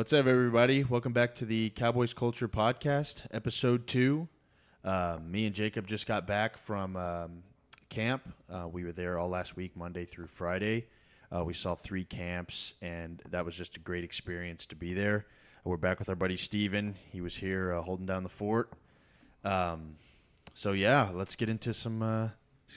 What's up, everybody? Welcome back to the Cowboys Culture Podcast, episode two. Uh, me and Jacob just got back from um, camp. Uh, we were there all last week, Monday through Friday. Uh, we saw three camps, and that was just a great experience to be there. We're back with our buddy Steven. He was here uh, holding down the fort. Um, so, yeah, let's get into some uh,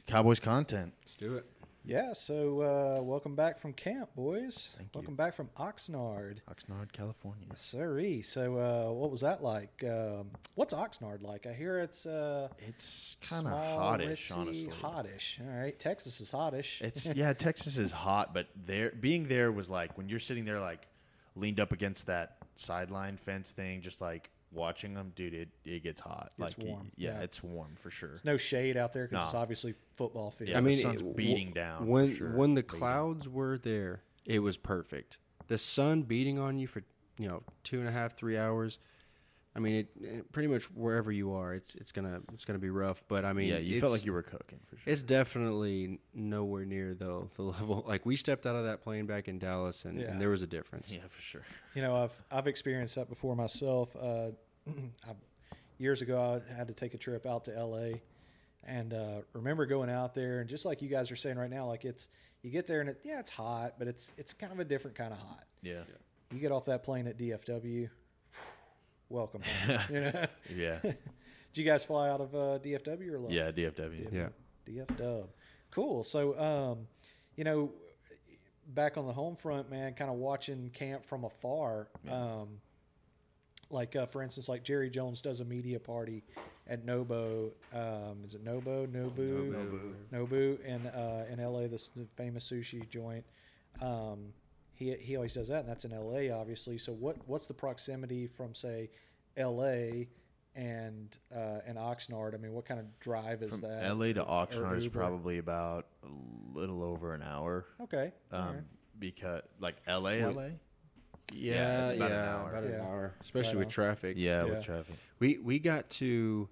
Cowboys content. Let's do it. Yeah, so uh, welcome back from camp, boys. Thank you. welcome back from Oxnard. Oxnard, California. Yes, sirree. So, uh, what was that like? Um, what's Oxnard like? I hear it's uh, It's kind of small, hottish, ritzy, honestly. Hottish. All right, Texas is hottish. It's yeah, Texas is hot, but there being there was like when you're sitting there like leaned up against that sideline fence thing, just like watching them, dude. It it gets hot. It's like warm, Yeah, yeah. it's warm for sure. no shade out there because it's obviously football field. Yeah, I the mean, sun's it- beating w- down, When sure. when the Beating. clouds were there, it was perfect. The sun beating on you for you know two and a half, three hours. I mean, it, it- pretty much wherever you are, it's it's gonna it's gonna be rough. But I mean, yeah, you felt like you were cooking for sure. It's definitely nowhere near though the level. Like we stepped out of that plane back in Dallas, and, Yeah. and there was a difference. yeah, for sure. You know, I've I've experienced that before myself. Uh, I, years ago, I had to take a trip out to L.A. and uh, remember going out there, and just like you guys are saying right now, like it's you get there and it, yeah, it's hot, but it's it's kind of a different kind of hot. Yeah, You get off that plane at DFW, welcome home. you know? yeah, Did you guys fly out of uh, DFW or Love? yeah. DFW. Yeah. DFW. Cool. So, um, you know, back on the home front, man, kind of watching camp from afar. Um, like, uh, for instance, like Jerry Jones does a media party at Nobo. Um, is it Nobo? Nobu? Nobu. Nobu in uh, in LA, this famous sushi joint. Um, he he always does that, and that's in LA, obviously. So what what's the proximity from say LA and uh, and Oxnard? I mean, what kind of drive is From that? LA to Oxnard is probably about a little over an hour. okay. Um, right. because like LA, Wait. LA. Yeah, it's about an hour. about an Yeah. hour, especially Right with on. traffic. Yeah, Yeah. with traffic. We we got to,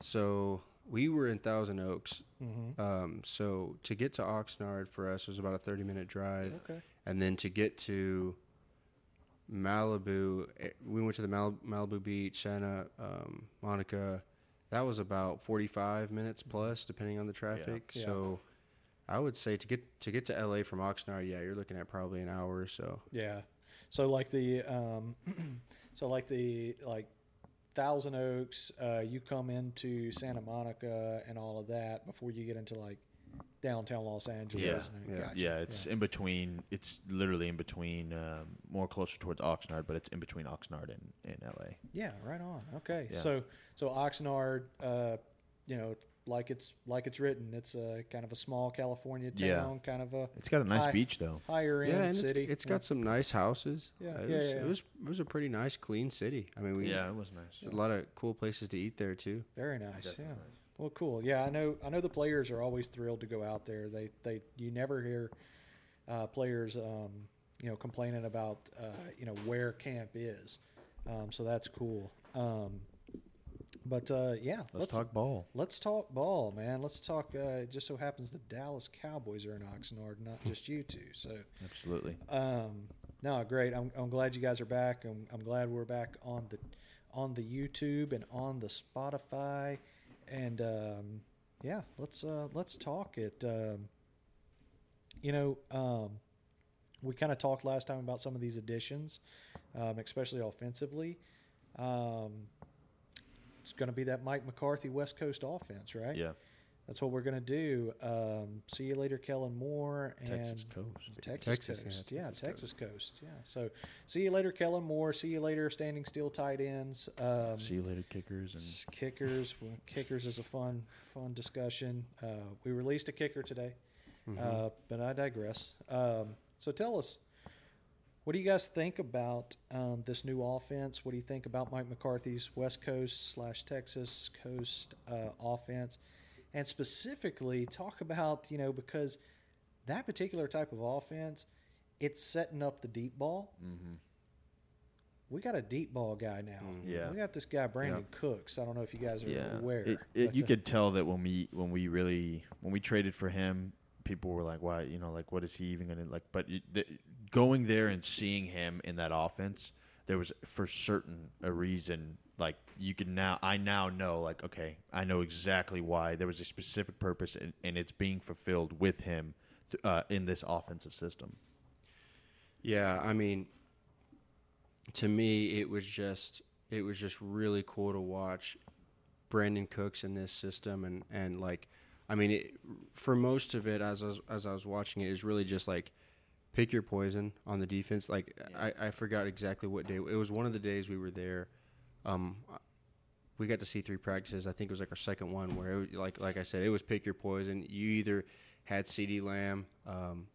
so we were in Thousand Oaks. Mhm. Um, so to get to Oxnard for us was about a thirty minute drive, Okay. and then to get to Malibu, eh, we went to the Mal- Malibu Beach, Santa um, Monica. That was about forty five minutes plus, depending on the traffic. Yeah. So. I would say to get to get to LA from Oxnard, yeah, you're looking at probably an hour or so. Yeah. So like the um, so like the like Thousand Oaks, uh, you come into Santa Monica and all of that before you get into like downtown Los Angeles. Yeah. and- Yeah. gotcha. Yeah, it's in between. It's literally in between, um, more closer towards Oxnard, but it's in between Oxnard and, and LA. Yeah, right on. Okay, Yeah. so so Oxnard, uh, you know, like it's like it's written, it's a kind of a small California town, Yeah. kind of a It's got a nice Hi. beach though. higher end yeah, and city. it's Yeah. got some nice houses. Yeah, Uh, it, yeah, was, yeah. it was it was a pretty nice, clean city. I mean, we Yeah, it was nice. a lot of cool places to eat there too. very nice. Yeah. Well, cool. Yeah, I know. I know the players are always thrilled to go out there. They they you never hear uh, players um, you know complaining about uh, you know where camp is. Um, so that's cool. Um, but uh, yeah, Let's, talk ball. Let's talk ball, man. Let's talk. Uh, it just so happens the Dallas Cowboys are in Oxnard, not just you two. So, Absolutely. um, no, great. I'm, I'm glad you guys are back. I'm, I'm glad we're back on the on the YouTube and on the Spotify, and um, yeah, let's uh, let's talk it. Um, you know, um, we kind of talked last time about some of these additions, um, especially offensively. Um, it's going to be that Mike McCarthy West Coast offense, right? Yeah. That's what we're going to do. Um, see you later, Kellen Moore and Texas Coast. Texas, Texas, yeah, Coast. Yeah, Texas Texas Coast. Yeah. So see you later, Kellen Moore. See you later, standing still tight ends. Um, See you later, kickers. And kickers. Well, kickers is a fun, fun discussion. Uh, we released a kicker today, uh, but I digress. Um, so tell us, what do you guys think about um, this new offense? What do you think about Mike McCarthy's West Coast slash Texas Coast uh, offense? And specifically, talk about, you know, because that particular type of offense, it's setting up the deep ball. Mhm. We got a deep ball guy now. Yeah. We got this guy, Brandin Cooks. I don't know if you guys are yeah, aware. It, it, you uh, could tell that when we when we really when we traded for him, people were like, "Why? You know, like what is he even going to like?" But the, going there and seeing him in that offense, there was for certain a reason. Like you can now, I now know. Like okay, I know exactly why there was a specific purpose, and, and it's being fulfilled with him th- uh, in this offensive system. Yeah, I mean, to me, it was just it was just really cool to watch Brandin Cooks in this system, and and like, I mean, it, for most of it, as I was, as I was watching it, is really just like pick your poison on the defense. Like, I, I forgot exactly what day it was. One of the days we were there. Um, we got to see three practices. I think it was like our second one where, it was, like like I said, it was pick your poison. You either had CeeDee Lamb. Um,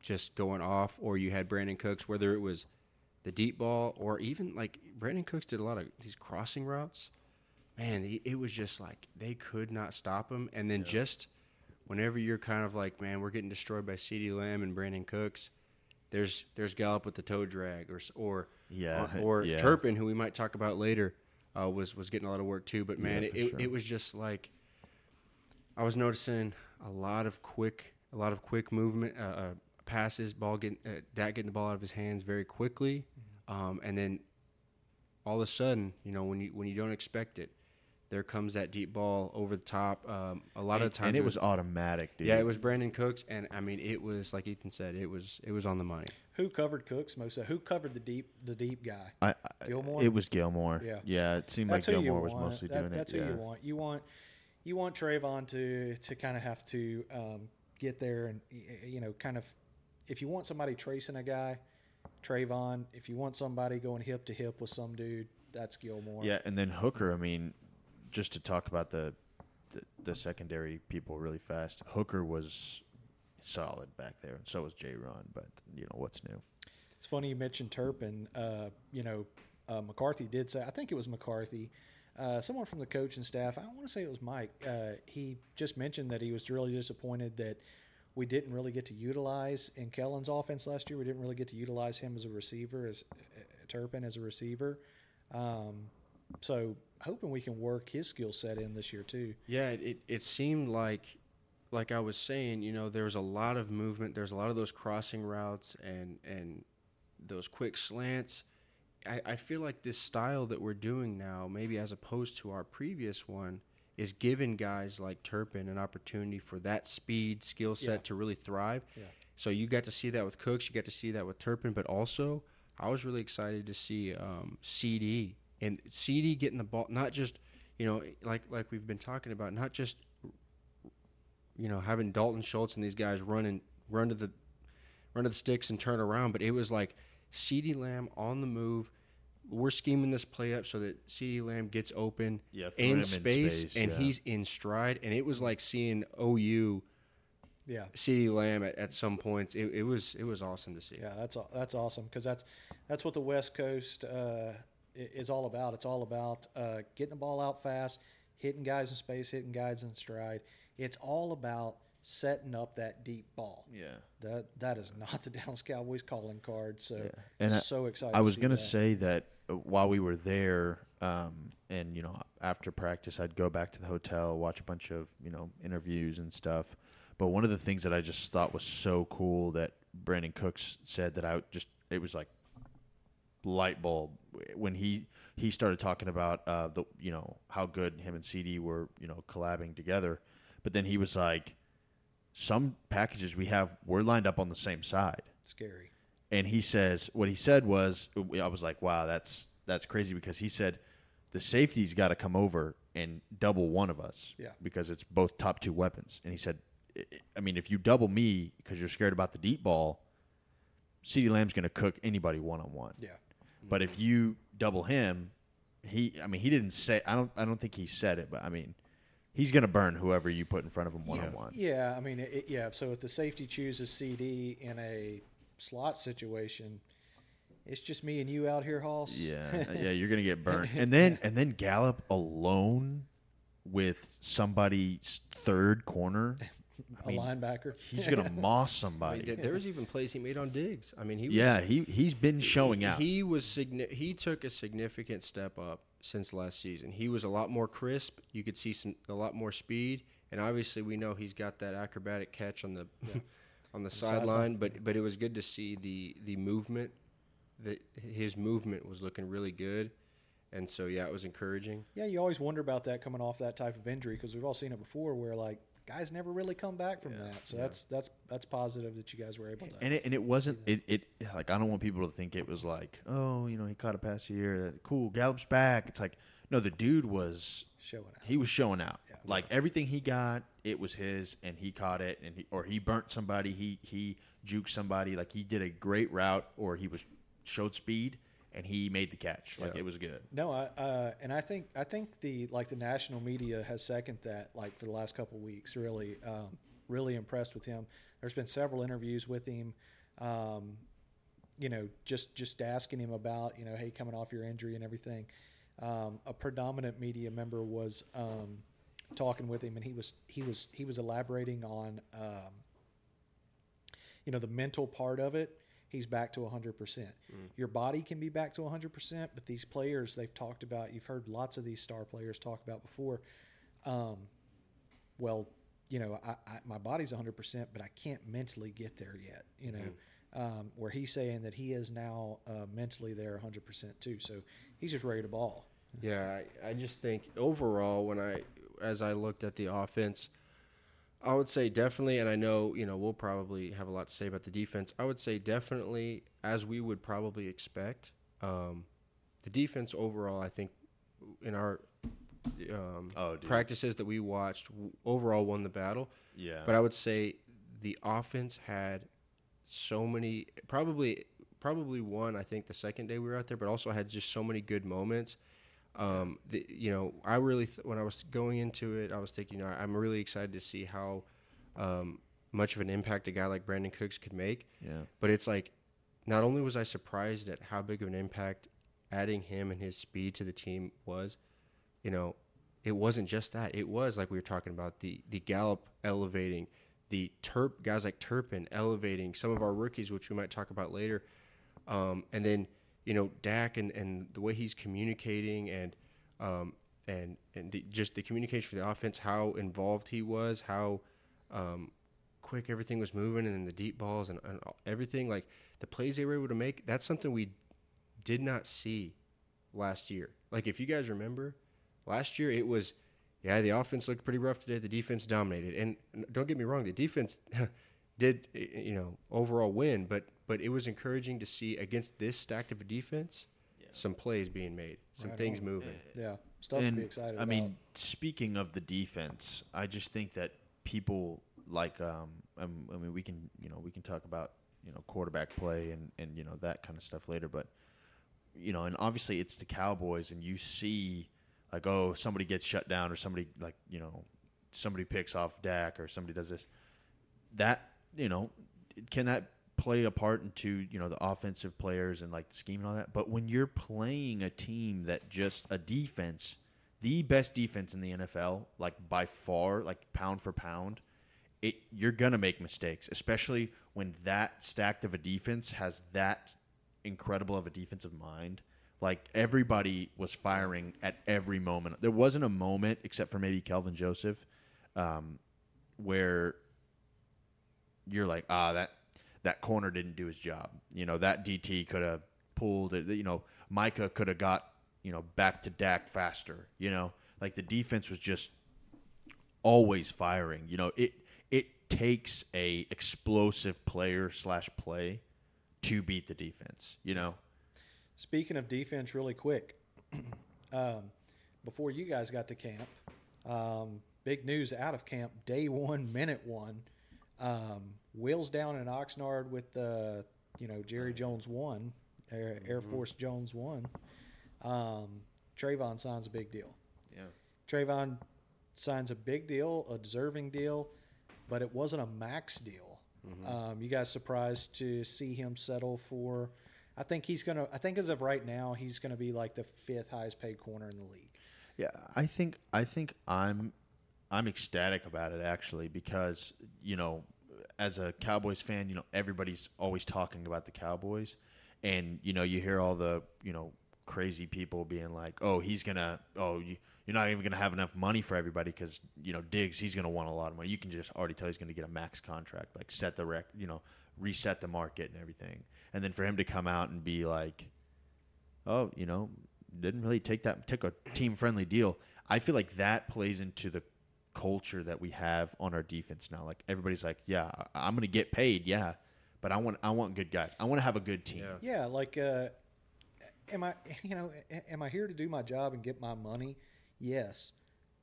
just going off, or you had Brandin Cooks, whether it was the deep ball or even like Brandin Cooks did a lot of these crossing routes. Man, it was just like they could not stop him. And then Yeah. just whenever you're kind of like, man, we're getting destroyed by CeeDee Lamb and Brandin Cooks, there's there's Gallup with the toe drag, or or Yeah, or, or yeah. Turpin, who we might talk about later, uh, was was getting a lot of work too. But man, Yeah, it, sure. it was just like I was noticing a lot of quick, a lot of quick movement, uh, uh, passes, ball getting, uh, Dak getting the ball out of his hands very quickly, Mm-hmm. um, and then all of a sudden, you know, when you when you don't expect it, there comes that deep ball over the top. Um, a lot and, of times, and it was automatic, dude. yeah, it was Brandin Cooks, and I mean, it was like Ethan said, it was it was on the money. Who covered Cooks most? Of, who covered the deep the deep guy? I, I, Gilmore? It was Gilmore. Yeah. yeah. It seemed That's like Gilmore was mostly That- doing That's it. who yeah. you want. You want you want Trevon to to kind of have to um, get there and you know kind of if you want somebody tracing a guy, Trevon. If you want somebody going hip to hip with some dude, that's Gilmore. Yeah, and then Hooker. I mean, just to talk about the, the the secondary people really fast. Hooker was solid back there, and so was Jayron. But you know what's new? It's funny you mentioned Turpin. Uh, you know, uh, McCarthy did say, I think it was McCarthy, uh, someone from the coaching staff, I want to say it was Mike. Uh, he just mentioned that he was really disappointed that we didn't really get to utilize in Kellen's offense last year. We didn't really get to utilize him as a receiver, as uh, Turpin as a receiver. Um, so hoping we can work his skill set in this year too. Yeah, it, it, seemed like, like I was saying, you know, there was a lot of movement. There's a lot of those crossing routes and and those quick slants. I, I feel like this style that we're doing now, maybe as opposed to our previous one, is giving guys like Turpin an opportunity for that speed skill set Yeah. to really thrive. Yeah. So you got to see that with Cooks, you got to see that with Turpin, but also I was really excited to see um, CeeDee and CeeDee getting the ball, not just you know like like we've been talking about, not just you know having Dalton Schultz and these guys running run to the run to the sticks and turn around, but it was like CeeDee Lamb on the move. We're scheming this play up so that CeeDee Lamb gets open Yeah, throw him in in space, space, and yeah. he's in stride, and it was like seeing OU. Yeah. CeeDee Lamb at, at some points. It, it was it was awesome to see. Yeah, that's aw- that's awesome because that's that's what the West Coast uh, i- is all about. It's all about uh, getting the ball out fast, hitting guys in space, hitting guys in stride. It's all about setting up that deep ball. Yeah. That that is not the Dallas Cowboys calling card. So Yeah. And I- so excited. I to was gonna that. say that uh, while we were there, um, and you know, after practice, I'd go back to the hotel, watch a bunch of you know interviews and stuff. But one of the things that I just thought was so cool that Brandin Cooks said that I just it was like light bulb when he he started talking about uh, the you know how good him and CeeDee were you know collabing together, but then he was like, some packages we have we're lined up on the same side scary. and he says what he said was I was like, wow, that's that's crazy because he said the safety's got to come over and double one of us, Yeah. because it's both top two weapons. And he said, I- mean, if you double me because you're scared about the deep ball, CeeDee Lamb's going to cook anybody one on one. Yeah. But if you double him, he I mean, he didn't say I don't I don't think he said it, but I mean, he's going to burn whoever you put in front of him one on one. Yeah, I mean, it, it- yeah. So if the safety chooses CeeDee in a slot situation, it's just me and you out here, Hoss. Yeah, yeah, you're gonna get burnt. And then and then Gallup alone with somebody's third corner. A linebacker. He's gonna moss I mean, somebody. there, there was even plays he made on digs. I mean, he was, yeah, he he's been showing out. He was signi- he took a significant step up since last season. He was a lot more crisp. You could see some a lot more speed, and obviously we know he's got that acrobatic catch on the on the sideline. sideline. But but it was good to see the the movement the, his movement was looking really good, and so yeah, it was encouraging. Yeah, you always wonder about that coming off that type of injury because we've all seen it before, where like guys never really come back from that. So that's that's that's positive that you guys were able to. And it, and it wasn't it, it like I don't want people to think it was like oh you know he caught a pass here uh, cool Gallup's back it's like no the dude was showing out. he was showing out like everything he got it was his and he caught it and he or he burnt somebody he he juked somebody like he did a great route or he was showed speed and he made the catch like Yeah. it was good No, I, uh, and I think I think the like the national media has seconded that like for the last couple of weeks. Really, um, really impressed with him. There's been several interviews with him. Um, you know, just just asking him about you know, hey, coming off your injury and everything. Um, a predominant media member was um, talking with him, and he was he was he was elaborating on um, you know the mental part of it he's back to 100% your body can be back to 100% but these players they've talked about you've heard lots of these star players talk about before um, well you know I, I, my body's 100% but i can't mentally get there yet you know? Um, where he's saying that he is now uh, mentally there 100% too so he's just ready to ball. Yeah, I, I just think overall when I as I looked at the offense, I would say definitely, and I know you know we'll probably have a lot to say about the defense. I would say definitely, as we would probably expect, um, the defense overall. I think in our um, Oh, practices that we watched, overall won the battle. yeah But I would say the offense had so many probably probably one I think the second day we were out there, but also had just so many good moments. Um, the, you know, I really th- when I was going into it, I was thinking, you know, I'm really excited to see how um, much of an impact a guy like Brandin Cooks could make. yeah But it's like, not only was I surprised at how big of an impact adding him and his speed to the team was, you know, it wasn't just that. It was like we were talking about the the Gallup elevating, the Turp guys like Turpin elevating some of our rookies, which we might talk about later, um, and then you know Dak and, and the way he's communicating and um, and and the, just the communication for the offense, how involved he was, how um, quick everything was moving, and then the deep balls and, and everything like the plays they were able to make. That's something we did not see last year. Like if you guys remember, last year it was yeah the offense looked pretty rough today. The defense dominated, and don't get me wrong, the defense did you know overall win, but but it was encouraging to see against this stacked of a defense some plays being made, some Right things on. moving. yeah stuff to be excited I about mean, speaking of the defense, I just think that people like, um, um, I mean, we can, you know, we can talk about, you know, quarterback play and, and, you know, that kind of stuff later. But, you know, and obviously it's the Cowboys and you see like, oh, somebody gets shut down or somebody like, you know, somebody picks off Dak or somebody does this. That, you know, can that play a part into, you know, the offensive players and like the scheme and all that? But when you're playing a team that just a defense, the best defense in the NFL, like by far, like pound for pound, it you're gonna make mistakes, especially when that stacked of a defense has that incredible of a defensive mind. Like everybody was firing at every moment. There wasn't a moment except for maybe Kelvin Joseph, um, where you're like, ah, that that corner didn't do his job. You know, that DT could have pulled it. You know, Micah could have got you know back to Dak faster. You know, like the defense was just always firing. You know, it it takes a explosive player slash play to beat the defense. You know, Speaking of defense, really quick, um, before you guys got to camp, um, big news out of camp, day one, minute one, um, wheels down in Oxnard with the, you know, Jerry Jones one, Air, Air Force Jones one. Um, Trevon signs a big deal. yeah, Trevon signs a big deal, a deserving deal, but it wasn't a max deal. Um, you guys surprised to see him settle for? I think he's gonna. I think as of right now, he's gonna be like the fifth highest paid corner in the league. Yeah, I think I think I'm I'm ecstatic about it actually because you know, as a Cowboys fan, you know everybody's always talking about the Cowboys, and you know you hear all the you know crazy people being like, oh he's gonna oh you, you're not even gonna have enough money for everybody because you know Diggs he's gonna want a lot of money. You can just already tell he's gonna get a max contract, like set the rec you know reset the market and everything. And then for him to come out and be like, "Oh, you know, didn't really take that took a team friendly deal." I feel like that plays into the culture that we have on our defense now. Like everybody's like, "Yeah, I- I'm going to get paid, yeah, but I want I want good guys. I want to have a good team." Yeah. Yeah, like, uh, am I, you know, am I here to do my job and get my money? Yes,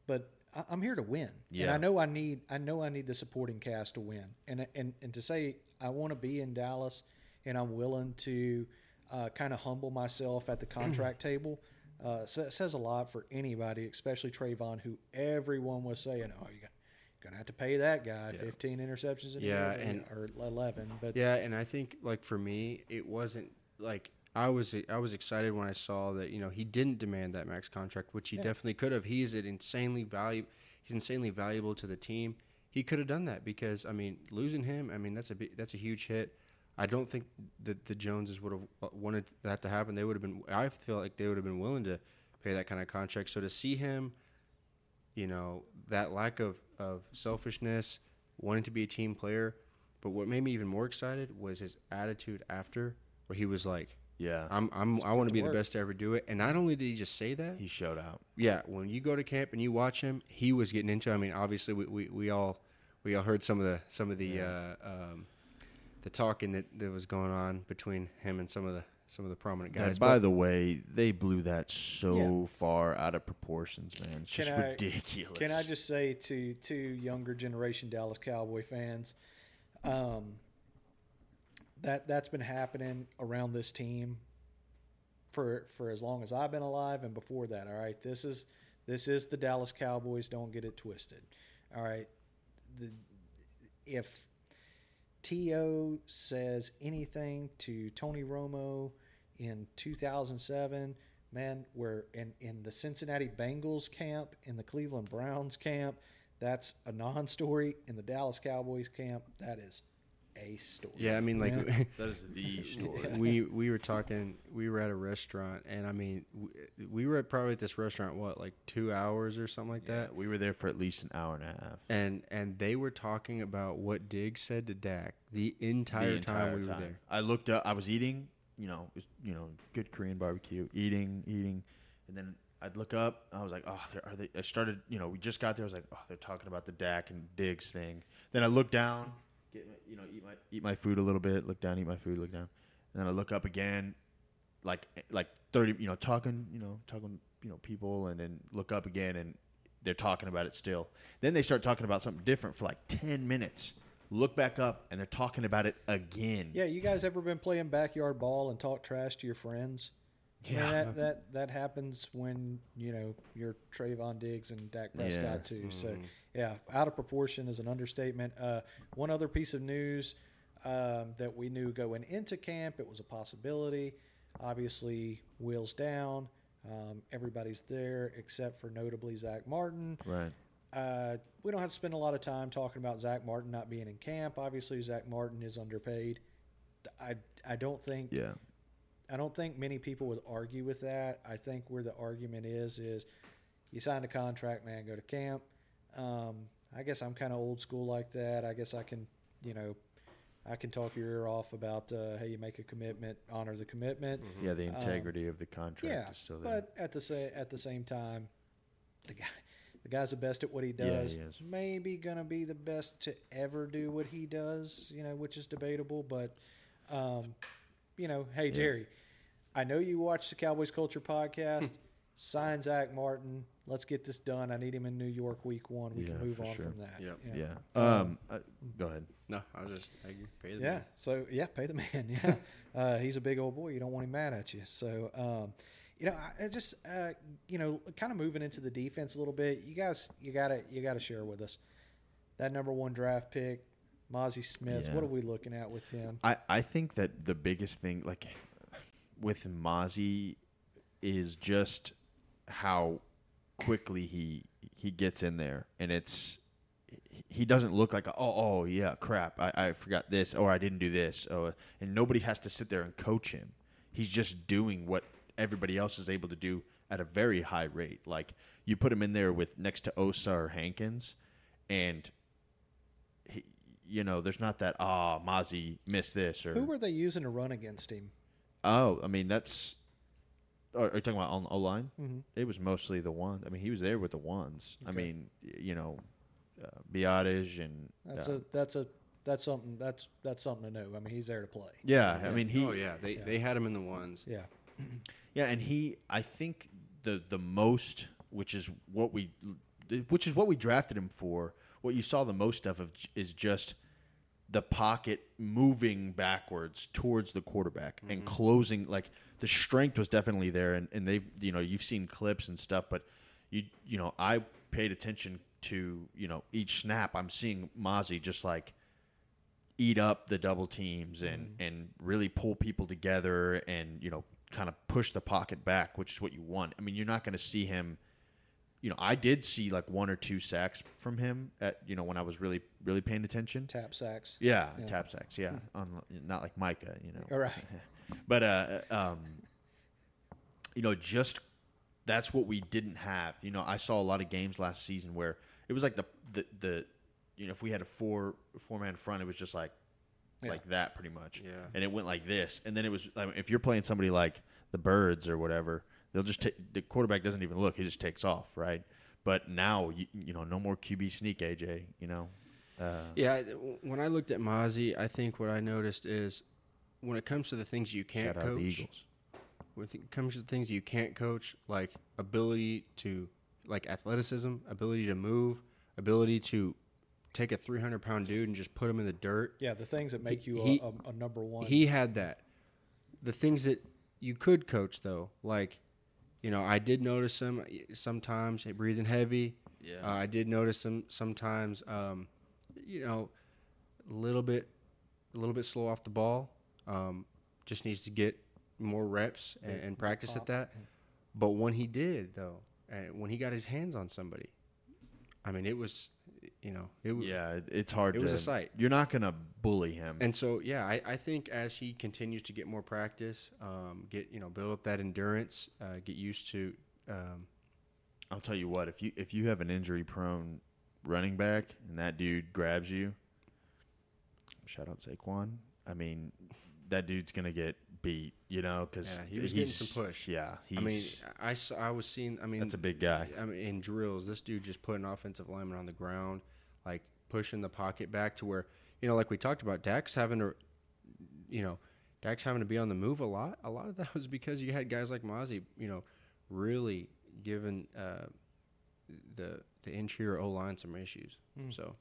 but I- I'm here to win, and I know I need, I know I need the supporting cast to win, and and and to say I want to be in Dallas, and I'm willing to uh, kind of humble myself at the contract table. Uh, sa- says a lot for anybody, especially Trevon, who everyone was saying, "Oh, you're gonna have to pay that guy 15 interceptions in a Yeah, year, and- or 11." But Yeah, and I think like for me, it wasn't like I was I was excited when I saw that you know he didn't demand that max contract, which he Yeah. definitely could have. He is an insanely valuable. He's insanely valuable to the team. He could have done that because I mean losing him, I mean that's a that's a huge hit. I don't think that the Joneses would have wanted that to happen. They would have been. I feel like they would have been willing to pay that kind of contract. So to see him, you know, that lack of of selfishness, wanting to be a team player, but what made me even more excited was his attitude after, where he was like, Yeah. "I'm I'm I want to be the best to ever do it." And not only did he just say that, he showed out. yeah, when you go to camp and you watch him, he was getting into. I mean, obviously we, we, we all we all heard some of the some of the uh, um, the talking that, that was going on between him and some of the some of the prominent That, guys. by But- the way, they blew that so far out of proportions, man. It's Can just I- ridiculous. Can I just say to to younger generation Dallas Cowboy fans, um, that that's been happening around this team for for as long as I've been alive and before that. All right, this is this is the Dallas Cowboys. Don't get it twisted. All right, the, if T.O. says anything to Tony Romo in 2007, man, we're in in the Cincinnati Bengals camp, in the Cleveland Browns camp. That's a non-story. In the Dallas Cowboys camp, that is a story. yeah, I mean, like Yeah. that is the story. we we were talking. We were at a restaurant, and I mean, we, we were at probably at this restaurant what like two hours or something like Yeah, that. we were there for at least an hour and a half. And and they were talking about what Diggs said to Dak the entire, the entire time we time. were there. I looked up. I was eating. You know, you know, good Korean barbecue. Eating, eating, and then I'd look up. I was like, oh, they're- they? I started. You know, we just got there. I was like, oh, they're talking about the Dak and Diggs thing. Then I looked down. Get my, you know, eat my eat my food a little bit. Look down, eat my food. Look down, and then I look up again, like like thirty. You know, talking. You know, talking. You know, people, and then look up again, and they're talking about it still. Then they start talking about something different for like ten minutes. Look back up, and they're talking about it again. Yeah, you guys ever been playing backyard ball and talk trash to your friends? Yeah. that, that that happens when you know you're Trevon Diggs and Dak Prescott Yeah. too. So yeah, out of proportion is an understatement. Uh, one other piece of news um, that we knew going into camp, it was a possibility. Obviously, wheels down. Um, everybody's there except for notably Zack Martin. Right. Uh, we don't have to spend a lot of time talking about Zack Martin not being in camp. Obviously, Zack Martin is underpaid. I I don't think Yeah. I don't think many people would argue with that. I think where the argument is is you signed a contract, man, go to camp. Um, I guess I'm kind of old school like that. I guess I can, you know, I can talk your ear off about uh, hey, you make a commitment, honor the commitment. Yeah, the integrity of the contract Yeah, is still there. but at the sa- at the same time, the guy the guy's the best at what he does. Yeah, he does. is. Maybe gonna be the best to ever do what he does, you know, which is debatable. But, um, you know, hey Jerry, I know you watch the Cowboys Culture podcast. Sign Zack Martin. Let's get this done. I need him in New York week one. We Yeah, can move for on sure. from that. Yep. yeah. Um, Um, uh, go ahead. No, I was just I. Pay the Yeah. man. So yeah, pay the man. Yeah. uh, he's a big old boy. You don't want him mad at you. So um, you know, I, I just uh, you know, kind of moving into the defense a little bit. You guys, you gotta you gotta share with us that number one draft pick, Mazi Smith. Yeah. What are we looking at with him? I, I think that the biggest thing, like with Mazi, is just how quickly he he gets in there, and it's he doesn't look like oh oh yeah crap I, I forgot this or I didn't do this oh and nobody has to sit there and coach him. He's just doing what everybody else is able to do at a very high rate. Like you put him in there with next to Osa or Hankins, and you know, there's not that ah, Mazi missed this or Who were they using to run against him? oh, I mean that's. Are, are you talking about on O line? Mhm. It was mostly the one. I mean, he was there with the ones. I mean, you know, uh, Biadasz and That's uh, a that's a that's something that's that's something to know. I mean, he's there to play. yeah. I mean, he oh yeah, they yeah. they had him in the ones. Yeah. Yeah, and he, I think the the most, which is what we, which is what we drafted him for. What you saw the most of, is just the pocket moving backwards towards the quarterback and mm-hmm. closing. Like the strength was definitely there, and, and they've you know you've seen clips and stuff, but you you know I paid attention to you know each snap. I'm seeing Mazi just like eat up the double teams and mm-hmm. and really pull people together and you know kind of push the pocket back, which is what you want. I mean, you're not going to see him. You know, I did see like one or two sacks from him at you know when I was really really paying attention. Tap sacks. Yeah, Yeah. tap sacks. Yeah, on, not like Micah. You know, All right. but uh, um, you know, just that's what we didn't have. You know, I saw a lot of games last season where it was like the the, the you know if we had a four four man front, it was just like Yeah. like that pretty much. Yeah. and it went like this, and then it was I mean, if you're playing somebody like the Birds or whatever, they'll just take the quarterback doesn't even look; he just takes off, right? But now you, you know, no more QB sneak, AJ. You know, uh, Yeah, when I looked at Mazi, I think what I noticed is when it comes to the things you can't shout out the coach, Eagles. when it comes to the things you can't coach, like ability to, like athleticism, ability to move, ability to take a 300 pound dude and just put him in the dirt. Yeah, the things that make He- you he- a, a, a number one. He had that. The things that you could coach, though, like, you know, I did notice him sometimes breathing heavy. Yeah. Uh, I did notice him sometimes, um, you know, a little bit, a little bit slow off the ball. Um, just needs to get more reps and, and practice at that. But when he did, though, and when he got his hands on somebody, I mean, it was, you know, it. Yeah, it's hard. To it to, was a sight. You're not gonna bully him. And so, yeah, I, I think as he continues to get more practice, um, get you know, build up that endurance, uh, get used to, um, I'll tell you what, if you if you have an injury prone running back and that dude grabs you, shout out Saquon. I mean, that dude's gonna get beat, you know, because Yeah, he was getting some push. Yeah, he's, I mean, I saw, I was seeing, I mean, that's a big guy. I mean, in drills, this dude just put an offensive lineman on the ground, like pushing the pocket back to where, you know, like we talked about, Dak's having to, you know, Dak's having to be on the move a lot. A lot of that was because you had guys like Mazi, you know, really giving uh, the the interior O line some issues. So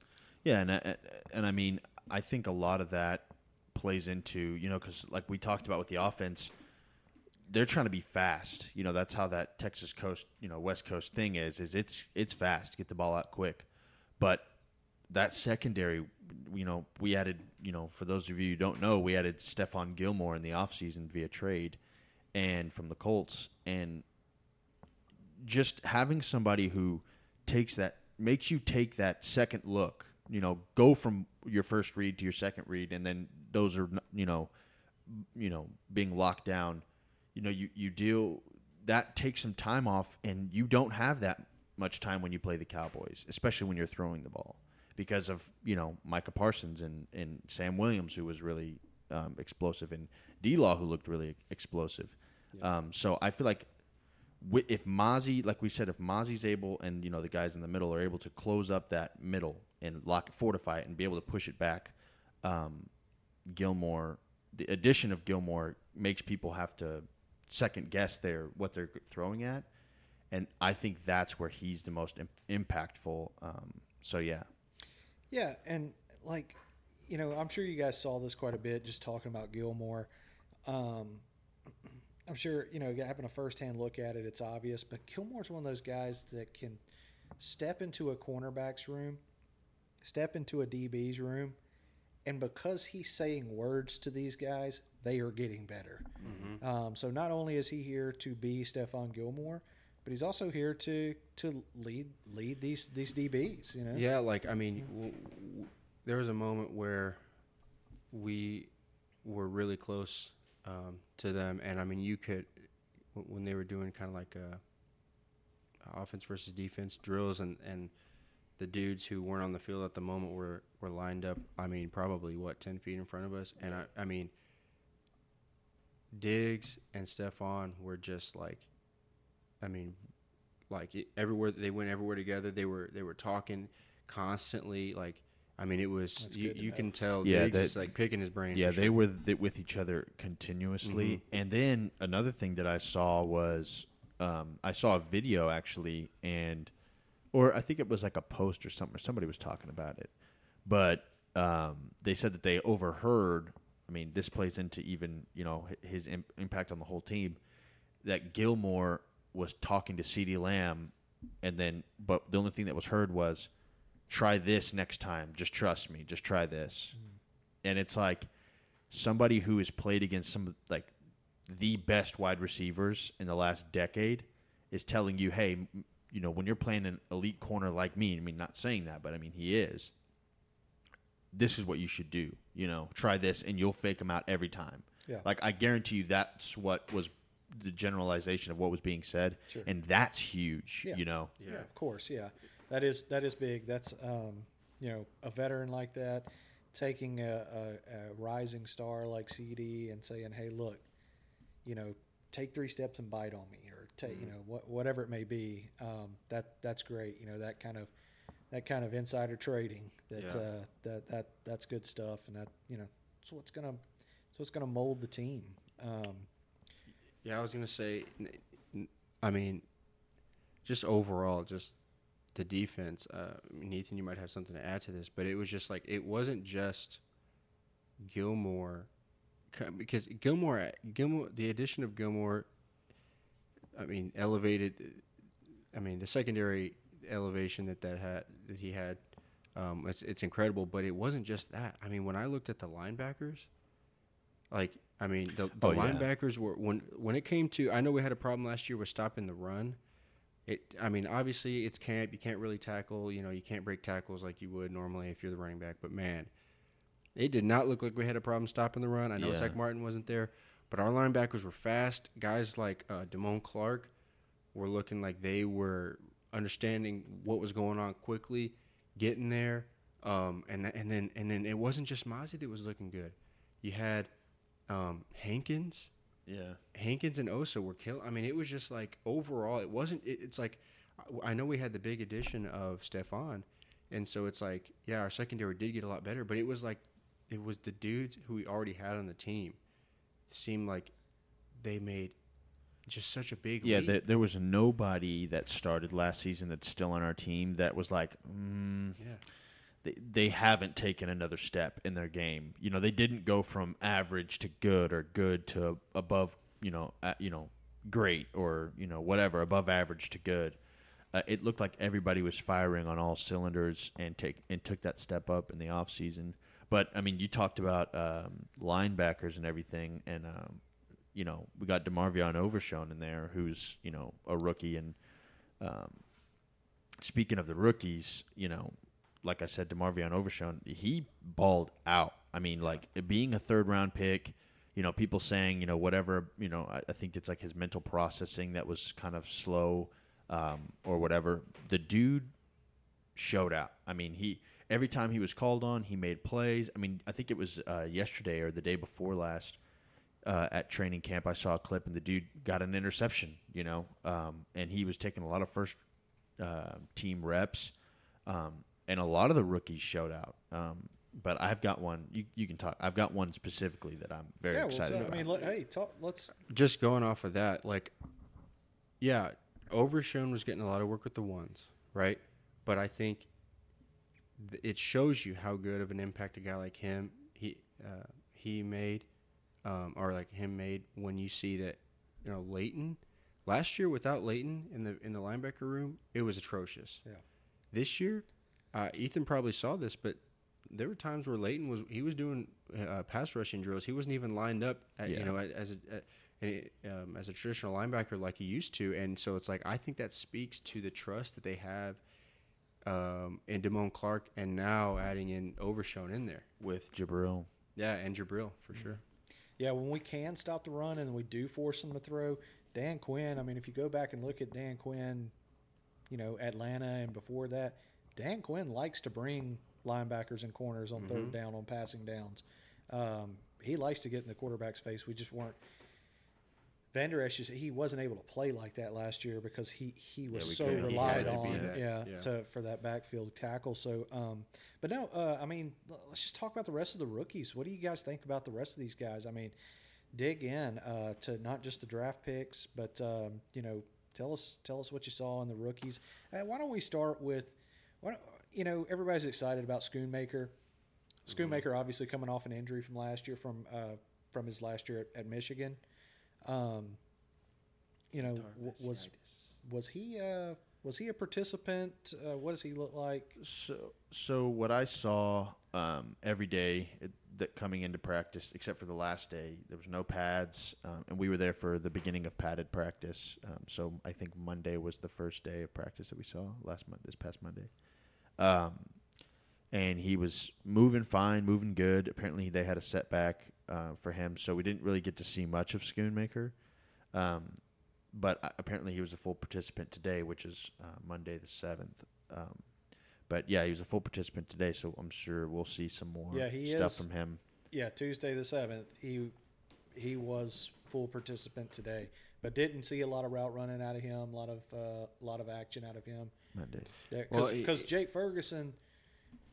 Yeah, and I- and I mean, I think a lot of that plays into you know because like we talked about with the offense, they're trying to be fast. You know, that's how that Texas coast, you know, West Coast thing is. Is it's it's fast, get the ball out quick, but that secondary, you know, we added, you know, for those of you who don't know, we added Stephon Gilmore in the offseason via trade and from the Colts. And just having somebody who takes that, makes you take that second look, you know, go from your first read to your second read, and then those are, you know, you know, being locked down, you know, you, you deal, that takes some time off, and you don't have that much time when you play the Cowboys, especially when you're throwing the ball because of you know Micah Parsons and, and Sam Williams who was really um, explosive and D Law who looked really explosive. Um, so I feel like if Mazi, like we said, if Mazi's able and you know the guys in the middle are able to close up that middle and lock fortify it and be able to push it back, um, Gilmore, the addition of Gilmore makes people have to second guess their what they're throwing at, and I think that's where he's the most Im- impactful. Um, so yeah. Yeah, and like, you know, I'm sure you guys saw this quite a bit just talking about Gilmore. Um, I'm sure, you know, having a firsthand look at it, it's obvious, but Gilmore's one of those guys that can step into a cornerback's room, step into a DB's room, and because he's saying words to these guys, they are getting better. Um, so not only is he here to be Stephon Gilmore, but he's also here to to lead lead these these DBs. You know, Yeah, like I mean, w- w- there was a moment where we were really close um, to them, and I mean, you could when they were doing kind of like uh offense versus defense drills, and and the dudes who weren't on the field at the moment were were lined up. I mean, probably what ten feet in front of us, and I I mean, Diggs and Stephon were just like, I mean, like it, everywhere they went everywhere together. They were they were talking constantly. Like I mean, it was That's you, you can tell Yeah, Diggs that- is like picking his brain. Yeah, for they sure. were th- with each other continuously. And then another thing that I saw was um, I saw a video actually, and or I think it was like a post or something. Or somebody was talking about it, but um, they said that they overheard. I mean, this plays into even you know his Im- impact on the whole team. That Gilmore was talking to CeeDee Lamb, and then but the only thing that was heard was, "Try this next time. Just trust me. Just try this." Mm. and it's like somebody who has played against some of, like the best wide receivers in the last decade is telling you, hey, you know, when you're playing an elite corner like me, I mean, not saying that, but I mean, he is. This is what you should do. You know, try this, and you'll fake him out every time. Yeah. Like I guarantee you, that's what was the generalization of what was being said, Sure. and that's huge. Yeah. You know, Yeah. of course. Yeah, that is that is big. That's um, you know a veteran like that taking a, a, a rising star like CeeDee and saying, "Hey, look, you know, take three steps and bite on me," or take you know what, whatever it may be. Um, that that's great. You know that kind of that kind of insider trading. That Yeah. uh, that that that's good stuff, and that you know it's what's gonna so it's what's gonna mold the team. Um, Yeah, I was gonna say. I mean, just overall, just the defense. Uh, Nathan, you might have something to add to this, but it was just like it wasn't just Gilmore, because Gilmore, Gilmore, the addition of Gilmore. I mean, elevated. I mean, the secondary elevation that that had that he had, um, it's it's incredible. But it wasn't just that. I mean, when I looked at the linebackers, like I mean, the, the Oh, yeah. linebackers were when when it came to. I know we had a problem last year with stopping the run. It. I mean, obviously it's camp. You can't really tackle. You know, you can't break tackles like you would normally if you're the running back. But man, it did not look like we had a problem stopping the run. I know Yeah. Zack Martin wasn't there, but our linebackers were fast. Guys like uh, Damone Clark were looking like they were understanding what was going on quickly, getting there. Um, and and then and then it wasn't just Mazi that was looking good. You had um, Hankins. yeah, Hankins and Osa were killed. I mean, it was just like overall, it wasn't. It, it's like I know we had the big addition of Stephon, and so it's like yeah, our secondary did get a lot better, but it was like it was the dudes who we already had on the team seemed like they made just such a big yeah. leap. There, there was nobody that started last season that's still on our team that was like, mm, yeah. They, they haven't taken another step in their game. You know, they didn't go from average to good or good to above, you know, uh, you know, great or, you know, whatever, above average to good. Uh, it looked like everybody was firing on all cylinders and take and took that step up in the offseason. But I mean, you talked about um, linebackers and everything, and um, you know, we got Demarvion Overshown in there, who's you know a rookie. And um, speaking of the rookies, you know, like I said, to Demarvion Overshown, he balled out. I mean, like being a third round pick, you know, people saying, you know, whatever, you know, I, I think it's like his mental processing that was kind of slow um, or whatever. The dude showed out. I mean, he every time he was called on, he made plays. I mean, I think it was uh, yesterday or the day before last uh, at training camp. I saw a clip, and the dude got an interception. You know, um, and he was taking a lot of first uh, team reps, um, and a lot of the rookies showed out. Um, but I've got one. You, you can talk. I've got one specifically that I'm very yeah, well, excited so, about. I mean, let, hey, talk, let's just going off of that, like, yeah, Overshown was getting a lot of work with the ones, right? But I think th- it shows you how good of an impact a guy like him he uh, he made, um, or like him made when you see that, you know, Leighton last year without Leighton in the in the linebacker room, it was atrocious. Yeah. This year, uh, Ethan probably saw this, but there were times where Leighton was he was doing uh, pass rushing drills. He wasn't even lined up, at, Yeah. you know, as a, at, a- um, as a traditional linebacker like he used to. And so it's like I think that speaks to the trust that they have um, in Damone Clark, and now adding in Overshown in there. with Jabril. Yeah, and Jabril for sure. Yeah, when we can stop the run and we do force them to throw, Dan Quinn, I mean, if you go back and look at Dan Quinn, you know, Atlanta and before that, Dan Quinn likes to bring linebackers and corners on third down on passing downs. Um, he likes to get in the quarterback's face. We just weren't. Vander Esch, he wasn't able to play like that last year because he, he was we so relied had to be on, yeah, yeah. To, for that backfield tackle. So, um, but no, uh, I mean, let's just talk about the rest of the rookies. What do you guys think about the rest of these guys? I mean, dig in uh, to not just the draft picks, but um, you know, tell us tell us what you saw in the rookies. Uh, why don't we start with, why don't, you know, everybody's excited about Schoonmaker. Schoonmaker obviously coming off an injury from last year from uh, from his last year at, at Michigan. Um, you know, w- was was he uh, was he a participant? Uh, what does he look like? So, so what I saw um, every day it, that coming into practice, except for the last day, there was no pads, um, and we were there for the beginning of padded practice. Um, so I think Monday was the first day of practice that we saw last month, this past Monday. Um, and he was moving fine, moving good. Apparently, they had a setback uh, for him, so we didn't really get to see much of Schoonmaker. Um, but uh, apparently, he was a full participant today, which is uh, Monday the seventh. Um, but yeah, he was a full participant today, so I'm sure we'll see some more Yeah, he stuff is. from him. Yeah, Tuesday the seventh. He he was full participant today, but didn't see a lot of route running out of him. A lot of uh, lot of action out of him. Monday. Well, Because he- Jake Ferguson,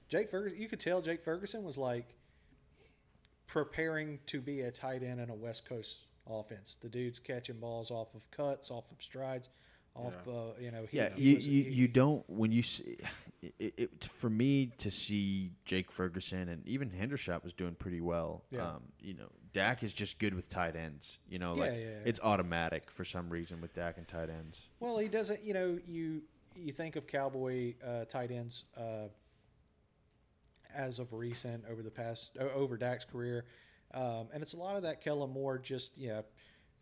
Jake Ferguson, you could tell Jake Ferguson was like preparing to be a tight end in a West Coast offense. The dude's catching balls off of cuts, off of strides, off. Yeah. Uh, you know, he, Yeah, he you, was- you, he- you don't when you see it, it, for me to see Jake Ferguson and even Hendershot was doing pretty well. Yeah. Um, you know, Dak is just good with tight ends. You know, Yeah, like yeah, yeah. it's automatic for some reason with Dak and tight ends. Well, he doesn't. You know, you you think of Cowboy uh, tight ends uh, as of recent over the past over Dak's career, um, and it's a lot of that Kellen Moore. Just yeah,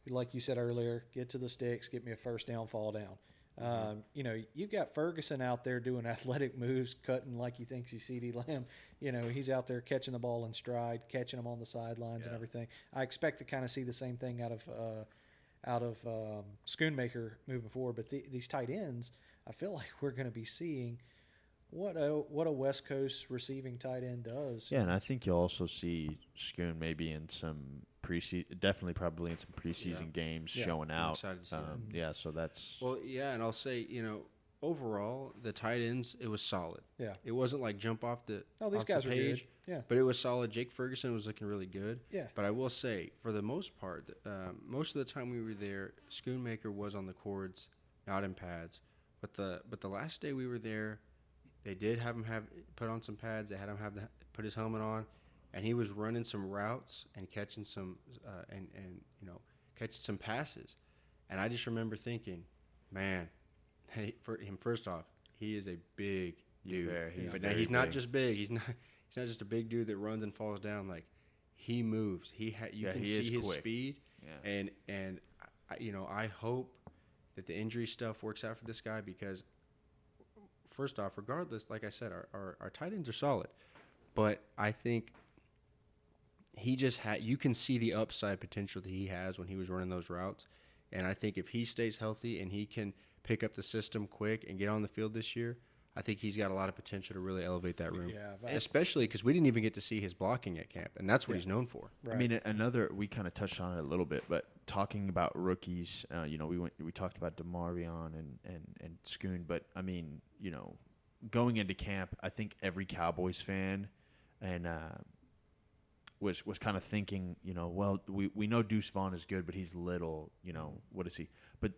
like you said earlier, get to the sticks, get me a first down, fall down. Um, you know, you've got Ferguson out there doing athletic moves, cutting like he thinks he's CeeDee Lamb. You know, he's out there catching the ball in stride, catching them on the sidelines and everything. I expect to kind of see the same thing out of uh, out of um, Schoonmaker moving forward. But the, these tight ends, I feel like we're going to be seeing what a what a West Coast receiving tight end does. Yeah, and I think you'll also see Schoon maybe in some preseason, definitely probably in some preseason games Yeah. showing I'm out. excited to see Um, yeah, so that's Well, yeah, and I'll say, you know, overall, the tight ends, it was solid. Yeah. It wasn't like jump off the, Oh, these off the guys are good. page, Yeah. but it was solid. Jake Ferguson was looking really good. Yeah. But I will say, for the most part, um, most of the time we were there, Schoonmaker was on the cords, not in pads. But the but the last day we were there, they did have him have put on some pads. They had him have the, put his helmet on, and he was running some routes and catching some uh, and and you know catching some passes. And I just remember thinking, man, hey, for him first off, he is a big dude. very- he's but now he's not just big. He's not. He's not just a big dude that runs and falls down. Like he moves. He ha- you Yeah, can see his quick. speed. Yeah. And and I, you know I hope that the injury stuff works out for this guy because first off, regardless, like I said, our, our, our tight ends are solid, but I think he just had you can see the upside potential that he has when he was running those routes, and I think if he stays healthy and he can pick up the system quick and get on the field this year. I think he's got a lot of potential to really elevate that room, Yeah, but- especially because we didn't even get to see his blocking at camp, and that's what he's known for. Right. I mean, another we kind of touched on it a little bit, but talking about rookies, uh, you know, we went we talked about Demarvion and and and Schoon, but I mean, you know, going into camp, I think every Cowboys fan and uh, was was kind of thinking, you know, well, we we know Deuce Vaughn is good, but he's little, you know, what is he? But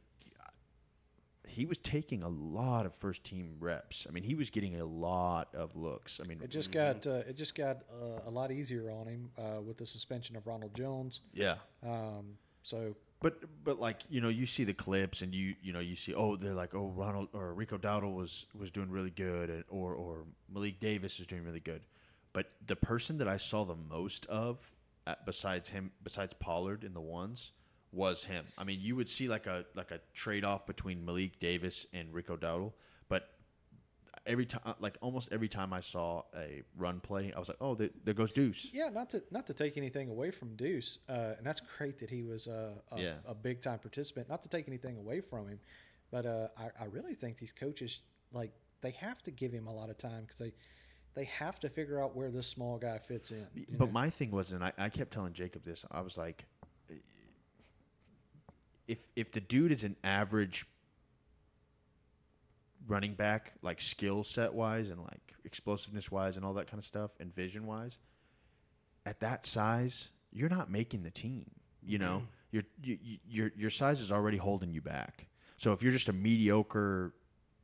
he was taking a lot of first team reps. I mean, he was getting a lot of looks. I mean, It just got uh, it just got uh, a lot easier on him uh, with the suspension of Ronald Jones. yeah. Um, so But but like you know you see the clips and you you know you see oh they're like oh Ronald or Rico Dowdle was was doing really good and, or or Malik Davis is doing really good, but the person that I saw the most of uh, besides him besides Pollard in the ones was him. I mean you would see like a like a trade off between Malik Davis and Rico Dowdle, every time like almost every time I saw a run play I was like oh there, there goes Deuce. yeah, not to not to take anything away from Deuce, uh, and that's great that he was uh, a, Yeah. a big time participant. Not to take anything away from him, but uh, I, I really think these coaches like they have to give him a lot of time because they they have to figure out where this small guy fits in. But know? my thing was, and I, I kept telling Jacob this. I was like, if if the dude is an average running back, like skill set wise and like explosiveness wise and all that kind of stuff, and vision wise, at that size, you're not making the team. You know, mm-hmm. your you, you- your your size is already holding you back. So if you're just a mediocre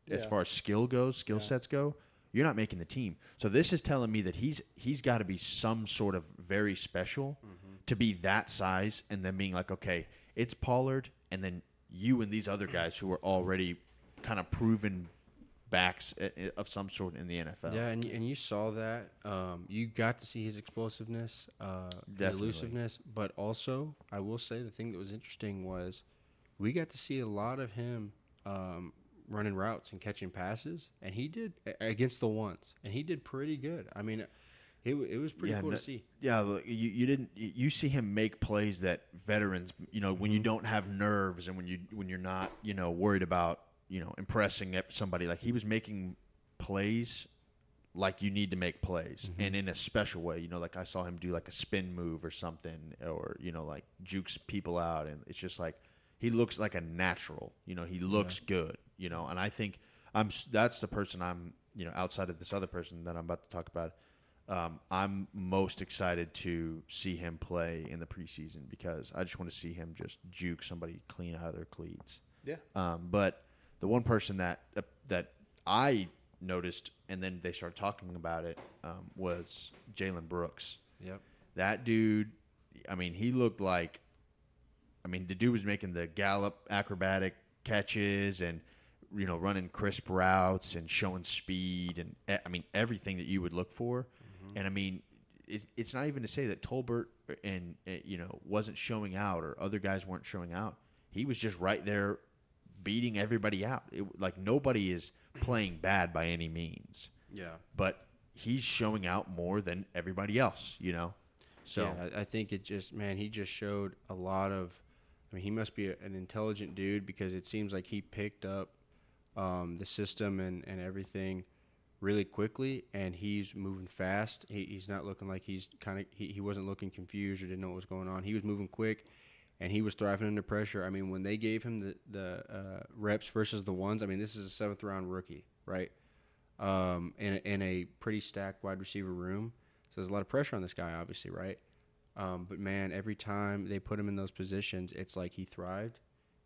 as Yeah. far as skill goes, skill Yeah. sets go, you're not making the team. So this is telling me that he's he's got to be some sort of very special mm-hmm. to be that size, and then being like, okay, it's Pollard, and then you and these other guys who are already kind of proven backs of some sort in the NFL. Yeah, and, and you saw that. Um, you got to see his explosiveness, uh, the elusiveness, but also I will say the thing that was interesting was we got to see a lot of him um, running routes and catching passes, and he did against the ones, and he did pretty good. I mean, it, it was pretty cool no- to see. Yeah, look, you, you didn't you you see him make plays that veterans, you know, when you don't have nerves and when you when you're not, you know, worried about, you know, impressing somebody like he was making plays like you need to make plays and in a special way, you know, like I saw him do like a spin move or something or, you know, like jukes people out and it's just like he looks like a natural, you know, he looks good, you know, and I think I'm that's the person I'm, you know, outside of this other person that I'm about to talk about um, I'm most excited to see him play in the preseason because I just want to see him just juke somebody clean out of their cleats. yeah, Um, but the one person that uh, that I noticed, and then they started talking about it, um, was Jalen Brooks. Yep. That dude, I mean, he looked like, I mean, the dude was making the Gallup acrobatic catches and, you know, running crisp routes and showing speed and, eh, I mean, everything that you would look for. And I mean, it, it's not even to say that Tolbert and, uh, you know, wasn't showing out or other guys weren't showing out. He was just right there beating everybody out. It, like, nobody is playing bad by any means Yeah. but he's showing out more than everybody else, you know. So yeah, I, I think it just man, he just showed a lot of. I mean, he must be a, an intelligent dude because it seems like he picked up um, the system and, and everything really quickly, and he's moving fast. He, he's not looking like he's kind of he, he wasn't looking confused or didn't know what was going on. He was moving quick, and he was thriving under pressure. I mean, when they gave him the the uh, reps versus the ones, I mean, this is a seventh round rookie, right? Um, in a, in a pretty stacked wide receiver room. So there's a lot of pressure on this guy, obviously, right? Um, but man, every time they put him in those positions, it's like he thrived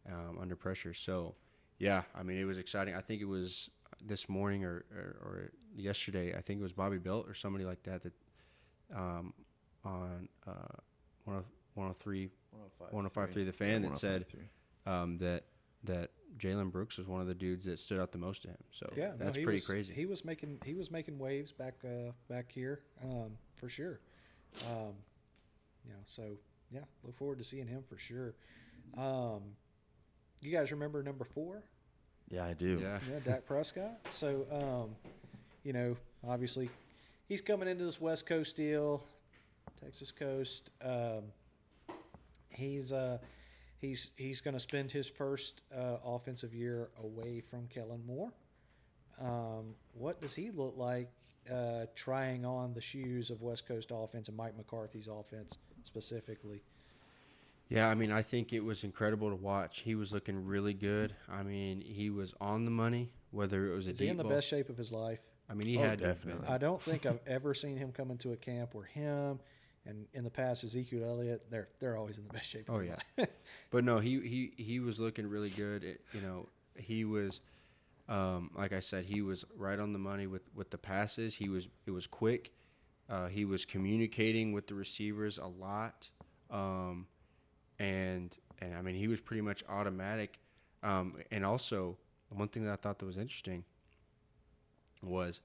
um, under pressure. So, yeah, I mean, it was exciting. I think it was this morning or, or, or yesterday. I think it was Bobby Belt or somebody like that that um, on uh, 10- 103 105.3 The Fan that said um, that that Jalen Brooks was one of the dudes that stood out the most to him. So yeah. that's he pretty was- crazy. He was making he was making waves back uh, back here um, for sure. Um, you know, so yeah, look forward to seeing him for sure. Um, you guys remember number four? yeah, I do. yeah, yeah, Dak Prescott. So, um, you know, obviously, he's coming into this West Coast deal, Texas coast. He's uh, he's he's going to spend his first uh, offensive year away from Kellen Moore. Um, what does he look like uh, trying on the shoes of West Coast offense and Mike McCarthy's offense specifically? Yeah, I mean, I think it was incredible to watch. He was looking really good. I mean, he was on the money. Whether it was a Is he in the ball- best shape of his life? I mean, he Oh, had to have been. definitely. I don't think I've ever seen him come into a camp where him and in the past Ezekiel Elliott, they're they're always in the best shape. Oh yeah, but no, he he he was looking really good. It, you know, he was, um, like I said, he was right on the money with with the passes. He was it was quick. Uh, he was communicating with the receivers a lot, um, and and I mean he was pretty much automatic. Um, and also one thing that I thought that was interesting was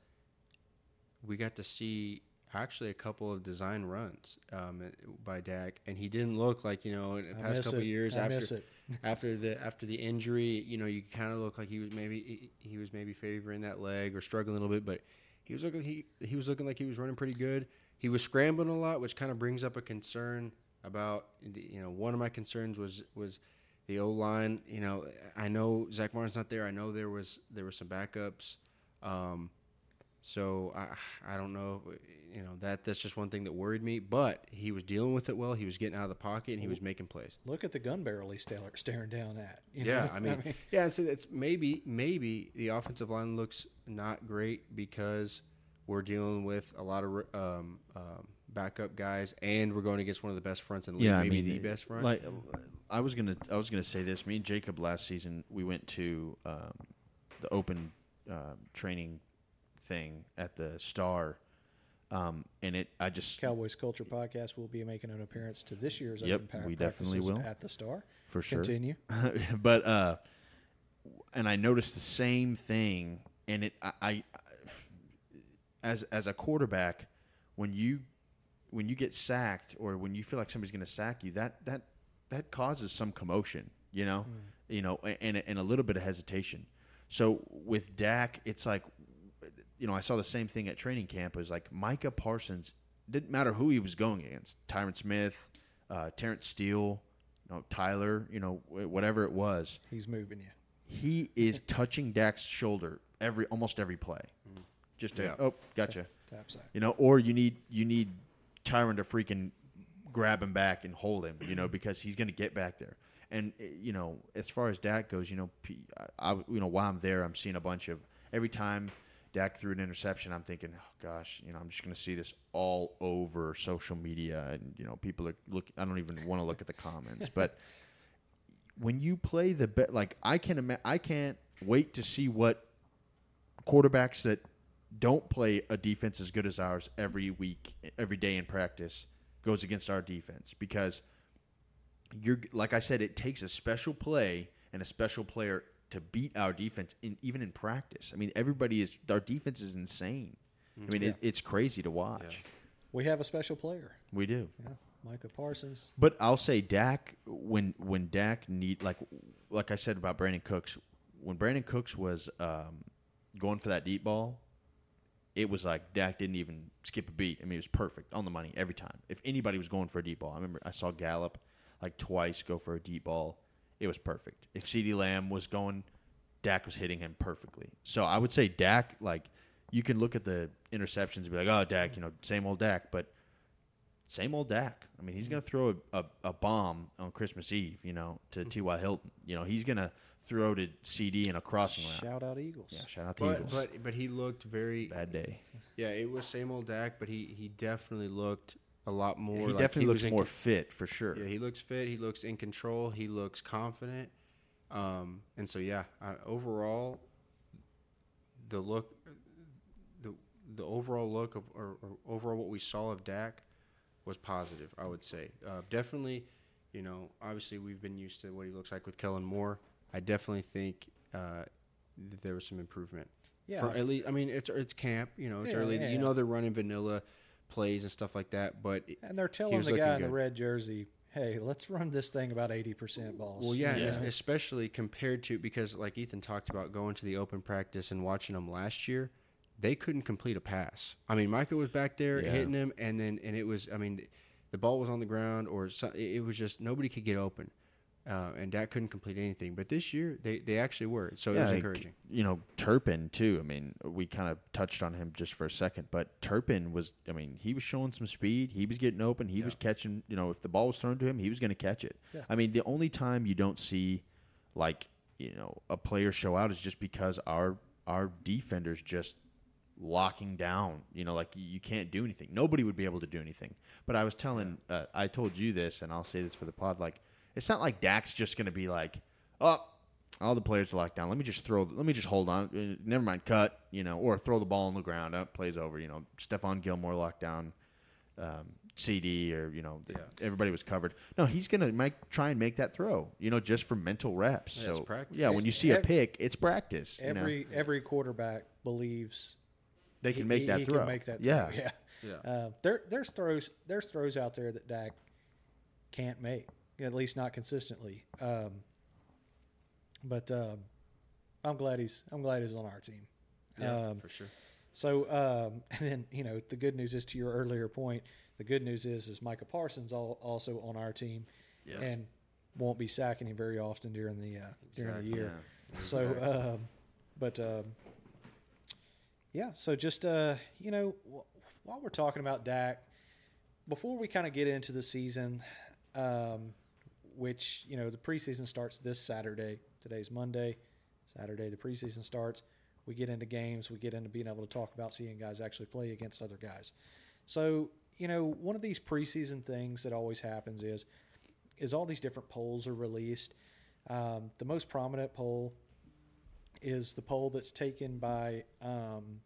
we got to see actually a couple of design runs um, by Dak, and he didn't look like you know in the I past couple years I after after the after the injury, you know, you kind of look like he was maybe he, he was maybe favoring that leg or struggling a little bit, but he was looking he he was looking like he was running pretty good. He was scrambling a lot, which kind of brings up a concern about you know one of my concerns was was the O line. You know, I know Zack Martin's not there. I know there was there were some backups Um, so I I don't know, you know that that's just one thing that worried me. But he was dealing with it well. He was getting out of the pocket and he was making plays. Look at the gun barrel he's staring, staring down at. you Yeah, know? I mean, yeah, and so it's maybe maybe the offensive line looks not great because we're dealing with a lot of um, um, backup guys, and we're going against one of the best fronts in the league, Yeah, I maybe mean, the best front. Like, I was gonna, I was gonna say this. Me and Jacob last season, we went to um, the open um training thing at the Star, um, and it. I just Cowboys Culture Podcast will be making an appearance to this year's Yep, open we definitely will. at the Star. for sure. Continue. but uh, and I noticed the same thing, and it I, I as as a quarterback when you when you get sacked or when you feel like somebody's going to sack you that that that causes some commotion, you know, you know, and and a little bit of hesitation. So with Dak, it's like you know I saw the same thing at training camp. It was like Micah Parsons didn't matter who he was going against, Tyron Smith, uh, Terrence Steele, you know, Tyler, you know, whatever it was He's moving you. he is touching Dak's shoulder every almost every play. Just to Yeah. oh, gotcha. Tap side. You know, or you need you need Tyron to freaking grab him back and hold him. You know, because he's going to get back there. And eh, you know, as far as Dak goes, you know, I you know while I'm there, I'm seeing a bunch of every time Dak threw an interception, I'm thinking, oh gosh, you know, I'm just going to see this all over social media, and you know, people are look. I don't even want to look at the comments, but when you play the bet, like I can ima- I can't wait to see what quarterbacks that don't play a defense as good as ours every week, every day in practice goes against our defense because you're like I said, it takes a special play and a special player to beat our defense in even in practice. I mean, everybody is our defense is insane. I mean, it, it's crazy to watch. We have a special player. We do. Yeah, Micah Parsons. But I'll say Dak when when Dak need like like I said about Brandin Cooks when Brandin Cooks was um, going for that deep ball, it was like Dak didn't even skip a beat. I mean, it was perfect on the money every time. If anybody was going for a deep ball, I remember I saw Gallup like twice go for a deep ball. It was perfect. If CeeDee Lamb was going, Dak was hitting him perfectly. So I would say Dak like you can look at the interceptions and be like, oh, Dak, you know, same old Dak, but same old Dak. I mean, he's going to throw a, a, a bomb on Christmas Eve, you know, to mm-hmm. T.Y. Hilton. You know, he's going to throw to CeeDee in a crossing route. Shout out Eagles. Yeah, shout out the but, Eagles. but but he looked very Bad day. yeah. It was same old Dak, but he he definitely looked a lot more. he like definitely was looks more con- fit for sure. Yeah, he looks fit. He looks in control. He looks confident. Um, and so yeah, uh, overall, the look, the the overall look of or, or overall what we saw of Dak was positive. I would say uh, definitely. You know, obviously we've been used to what he looks like with Kellen Moore. I definitely think uh, that there was some improvement. Yeah. For at least, I mean, it's it's camp. You know, it's Yeah, early. yeah, You yeah. know, they're running vanilla plays and stuff like that. But And they're telling the looking guy in the red jersey, "Hey, let's run this thing about eighty percent balls." Well, yeah, You es- know? especially compared to because like Ethan talked about going to the open practice and watching them last year, they couldn't complete a pass. I mean, Micah was back there Yeah. hitting him, and then and it was I mean, the ball was on the ground or so, it it was just nobody could get open, uh, and Dak couldn't complete anything. But this year they they actually were, so it was like, encouraging. You know, Turpin too. I mean, we kind of touched on him just for a second, but Turpin was. I mean, he was showing some speed. He was getting open. He was catching. You know, if the ball was thrown to him, he was going to catch it. Yeah. I mean, the only time you don't see like you know a player show out is just because our our defenders just locking down. You know, like you, you can't do anything. Nobody would be able to do anything. But I was telling, uh, I told you this, and I'll say this for the pod. Like, it's not like Dak's just going to be like, oh, all the players are locked down. Let me just throw. Let me just hold on. Uh, Never mind, cut. You know, or throw the ball on the ground. Up, plays over. You know, Stephon Gilmore locked down. Um, CeeDee or you know Yeah. everybody was covered. No, he's gonna make, try and make that throw. You know, just for mental reps. Yeah, it's so practice. yeah, when you see a pick, it's practice. you know. every every quarterback believes they can he- make he- that he throw. Can make that yeah, throw. yeah. Yeah. Uh, there, there's throws, there's throws out there that Dak can't make, at least not consistently. Um, but um, I'm glad he's, I'm glad he's on our team. Yeah, Um, for sure. so, um, and then you know, the good news is to your earlier point. The good news is, is Micah Parsons all, also on our team, Yeah. and won't be sacking him very often during the uh, during the Exactly. year. So, um, but um, Yeah. So just uh, you know, wh- while we're talking about Dak, before we kind of get into the season, um, which you know the preseason starts this Saturday. Today's Monday. Saturday the preseason starts. We get into games. We get into being able to talk about seeing guys actually play against other guys. So you know, one of these preseason things that always happens is is all these different polls are released. Um, the most prominent poll is the poll that's taken by um,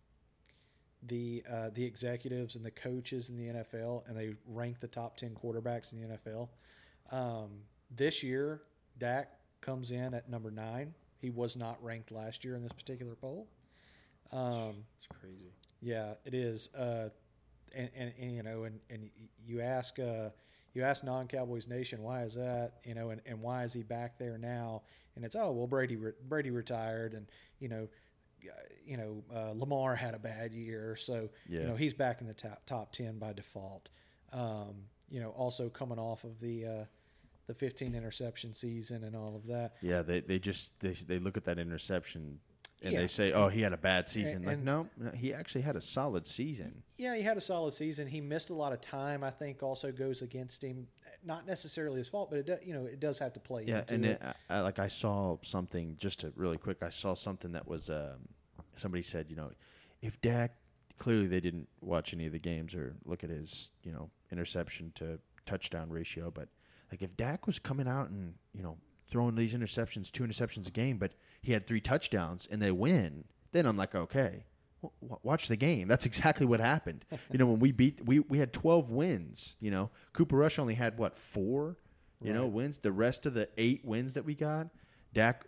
the uh, the executives and the coaches in the NFL, and they rank the top ten quarterbacks in the NFL. Um, this year, Dak comes in at number nine. He was not ranked last year in this particular poll. Um, It's crazy. yeah, it is. Uh, and, and, and you know, and, and you ask uh, you ask non Cowboys Nation why is that? You know, and, and why is he back there now? And it's oh well Brady re- Brady retired, and you know, uh, you know uh, Lamar had a bad year, so Yeah. you know he's back in the top top ten by default. Um, you know, also coming off of the uh, the 15 interception season and all of that. Yeah, they, they just they, they look at that interception and Yeah. they say, "Oh, he had a bad season." And- like, and- no, no, he actually had a solid season. Yeah, he had a solid season. He missed a lot of time. I think also goes against him. Not necessarily his fault, but it do, you know it does have to play. Yeah, and it. it, I, I, like I saw something just to really quick. I saw something that was um, somebody said, you know, if Dak clearly they didn't watch any of the games or look at his you know interception to touchdown ratio, but like if Dak was coming out and you know throwing these interceptions, two interceptions a game, but he had three touchdowns and they win, then I'm like, okay. w- w- Watch the game. That's exactly what happened. you know, when we beat, we, we had 12 wins. You know, Cooper Rush only had what, four? you know, wins. The rest of the eight wins that we got, Dak,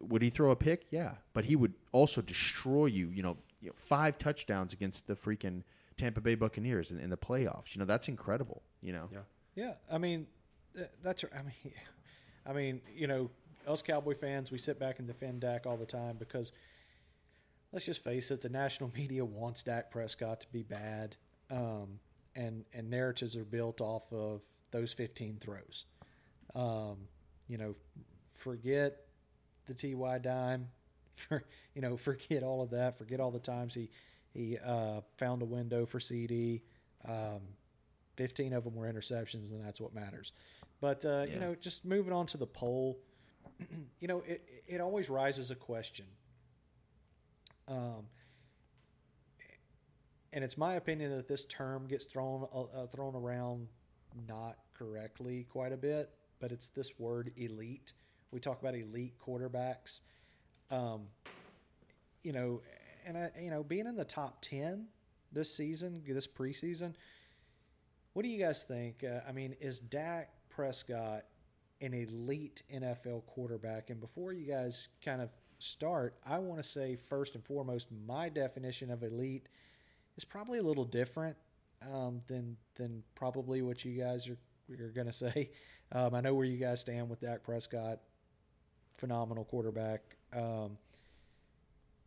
would he throw a pick? Yeah, but he would also destroy you. You know, you know five touchdowns against the freaking Tampa Bay Buccaneers in, in the playoffs. You know, that's incredible. You know, Yeah. Yeah, I mean, that's. I mean, I mean, you know, us Cowboy fans, we sit back and defend Dak all the time because, let's just face it, the national media wants Dak Prescott to be bad, um, and and narratives are built off of those 15 throws. Um, you know, forget the Ty dime, for you know, forget all of that. Forget all the times he he uh, found a window for CeeDee. Um, 15 of them were interceptions, and that's what matters. But, uh, you know, just moving on to the poll, you know, it, it always rises a question. Um, and it's my opinion that this term gets thrown uh, uh, thrown around not correctly quite a bit, but it's this word elite. We talk about elite quarterbacks. Um, you know, and I, you know, being in the top ten this season, this preseason, what do you guys think? Uh, I mean, is Dak Prescott an elite NFL quarterback? And before you guys kind of start, I want to say first and foremost, my definition of elite is probably a little different um, than than probably what you guys are are going to say. Um, I know where you guys stand with Dak Prescott, phenomenal quarterback. Um,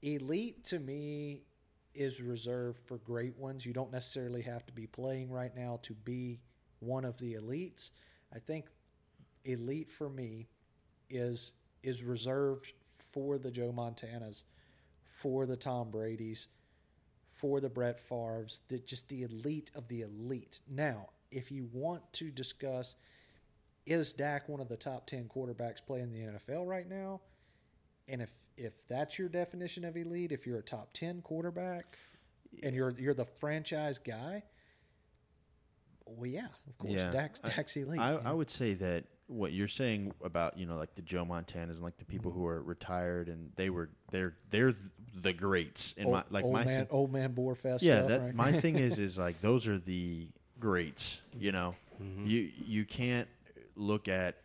elite to me is reserved for great ones. You don't necessarily have to be playing right now to be one of the elites. I think elite for me is is reserved for the Joe Montanas, for the Tom Brady's, for the Brett Favre's, the, just the elite of the elite. Now, if you want to discuss is Dak one of the top 10 quarterbacks playing the NFL right now? And if if that's your definition of elite, if you're a top 10 quarterback and you're you're the franchise guy, well yeah, of course Yeah. Dak's, I- elite. I, yeah. I would say that what you're saying about you know like the Joe Montanas and like the people who are retired and they were they're they're the greats in old, my like old my man thing- old man Borefest yeah stuff, that right? my thing is is like those are the greats you know Mm-hmm. you you can't look at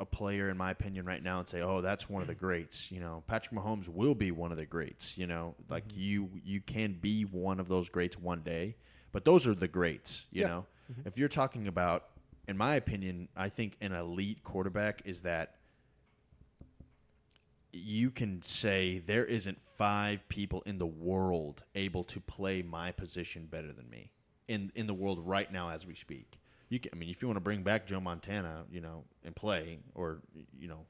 a player in my opinion right now and say oh that's one of the greats you know Patrick Mahomes will be one of the greats you know like Mm-hmm. you you can be one of those greats one day but those are the greats you Yeah. know if you're talking about in my opinion I think an elite quarterback is that you can say there isn't five people in the world able to play my position better than me in in the world right now as we speak. You can, I mean, if you want to bring back Joe Montana, you know, and play, or you know,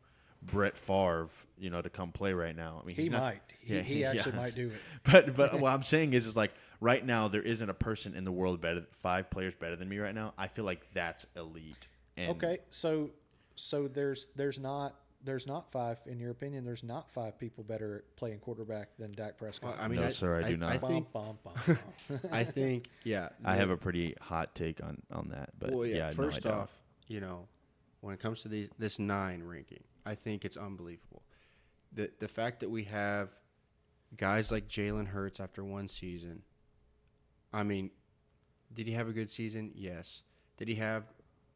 Brett Favre, you know, to come play right now. I mean, He he's not- might. He, Yeah, he yeah. actually might do it. But but what I'm saying is, is like right now there isn't a person in the world better, five players better than me right now. I feel like that's elite. And Okay, so so there's there's not there's not five in your opinion. There's not five people better playing quarterback than Dak Prescott. Well, I mean, No, I, sir, I do not. I Bum, think, bum, bum, bum. I think, yeah. I the- have a pretty hot take on on that. But well, yeah, yeah. first don't. off, you know, when it comes to these this nine ranking, I think it's unbelievable. The the fact that we have guys like Jalen Hurts after one season. I mean, did he have a good season? Yes. Did he have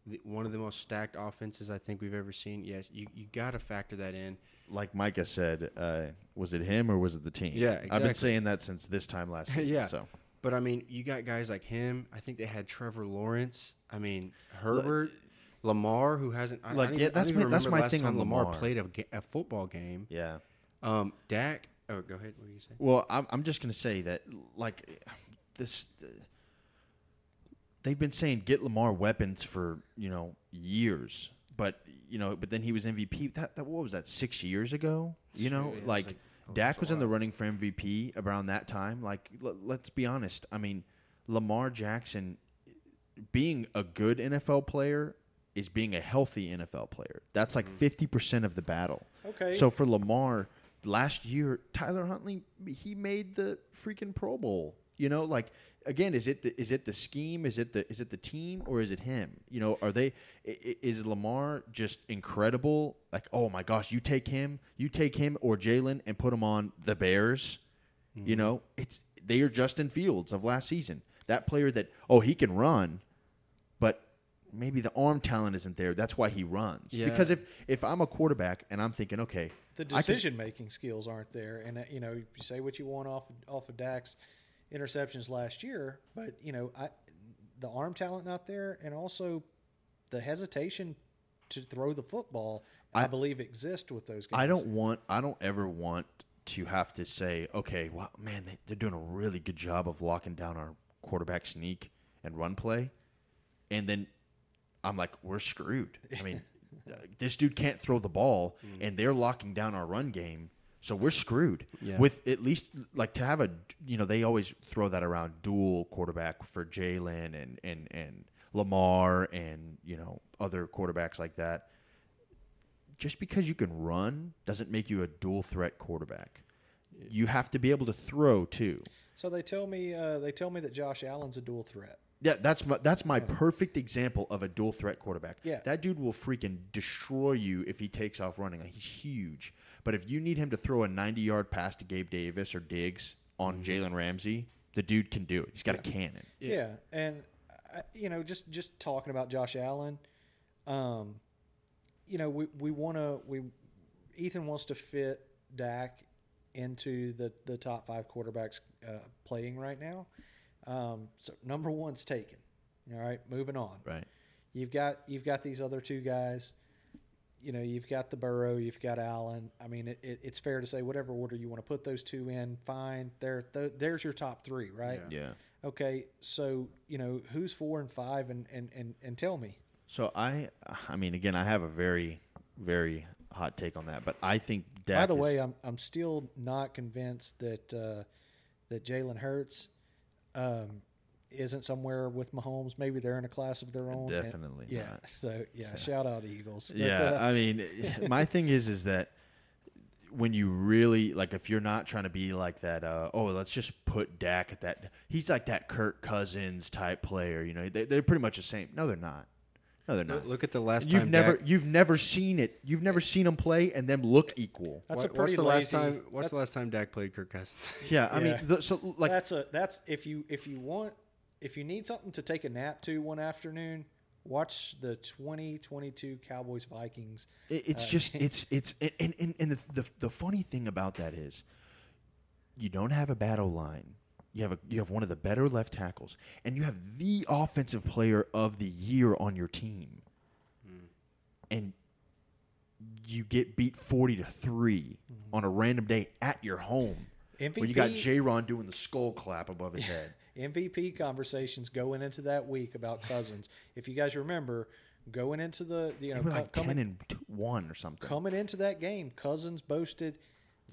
the, one of the most stacked offenses I think we've ever seen? Yes. You you got to factor that in. like Micah said, uh, was it him or was it the team? Yeah, exactly. I've been saying that since this time last season. Yeah. So But I mean, you got guys like him. I think they had Trevor Lawrence. I mean, Herbert, Lamar, who hasn't. I, Like, I yeah, even- that's my- that's my thing on Lamar, Lamar. played a, a football game. yeah. Um, Dak. Oh, go ahead. What do you say? Well, I'm I'm just gonna say that like this. they've been saying get Lamar weapons for you know years, but you know, but then he was MVP. That, that what was that six years ago? You know, Yeah, like, like- oh, Dak was in the running for MVP around that time. Like, l- let's be honest. I mean, Lamar Jackson being a good NFL player is being a healthy NFL player. That's like mm-hmm. 50% of the battle. Okay. So for Lamar, last year, Tyler Huntley, he made the freaking Pro Bowl. You know, like again, is it the, is it the scheme? Is it the is it the team or is it him? You know, are they is Lamar just incredible? Like, oh my gosh, you take him, you take him or Jalen and put him on the Bears. You mm-hmm. know, it's they are Justin Fields of last season. That player that oh he can run, maybe the arm talent isn't there. That's why he runs. Yeah. Because if if I'm a quarterback and I'm thinking, okay, the decision making skills aren't there. And uh, you know, you say what you want off off of Dak's interceptions last year, but you know, I the arm talent not there, and also the hesitation to throw the football. I, I- believe exists with those guys. I don't want. I don't ever want to have to say, okay, well, man, they, they're doing a really good job of locking down our quarterback sneak and run play, and then I'm like, we're screwed. I mean, uh, this dude can't throw the ball, and they're locking down our run game. So we're screwed. Yeah. With at least like to have a you know they always throw that around dual quarterback for Jalen and and and Lamar and you know other quarterbacks like that just because you can run doesn't make you a dual threat quarterback. You have to be able to throw too. So they tell me uh, they tell me that Josh Allen's a dual threat. Yeah, that's my that's my perfect example of a dual threat quarterback. Yeah. that dude will freaking destroy you if he takes off running. Like, he's huge, but if you need him to throw a ninety yard pass to Gabe Davis or Diggs on Jalen Ramsey, the dude can do it. He's got a cannon. Yeah, and uh, you know, just just talking about Josh Allen, um, you know, we we want to we Ethan wants to fit Dak into the the top five quarterbacks uh, playing right now. Um, so number one's taken. All right, moving on. Right. You've got you've got these other two guys. You know, you've got the Burrow, you've got Allen. I mean, it, it, it's fair to say whatever order you want to put those two in, fine. There, th- there's your top three, right? Yeah. Yeah. Okay, so you know who's four and five, and and and, and tell me. So I, I mean, again, I have a very, very hot take on that, but I think Dak. By the is- way, I'm I'm still not convinced that uh, that Jalen Hurts um, isn't somewhere with Mahomes. Maybe they're in a class of their own. and- Definitely yeah. not. So yeah, shout out Eagles. But, yeah, uh, I mean, my thing is, is that when you really like, if you're not trying to be like that, uh, oh, let's just put Dak at that. He's like that Kirk Cousins type player. You know, they, they're pretty much the same. No, they're not. No, they're not. Look, look at the last You've time. never, Dak, you've never seen it. You've never seen them play and them look equal. that's what- a pretty what's the lazy. last time? What's the last time Dak played Kirk Cousins? Yeah, I Yeah. mean, the, so like, that's a that's if you if you want if you need something to take a nap to one afternoon, watch the 2022 Cowboys Vikings. It, it's Uh, just it's it's and and, and the, the the funny thing about that is you don't have a battle line. You have a you have one of the better left tackles, and you have the offensive player of the year on your team, hmm. and you get beat forty to 3 mm-hmm. on a random day at your home. When you got MVP Jayron doing the skull clap above his head. MVP conversations going into that week about Cousins. if you guys remember, going into the you know like coming, ten and one or something. coming into that game, Cousins boasted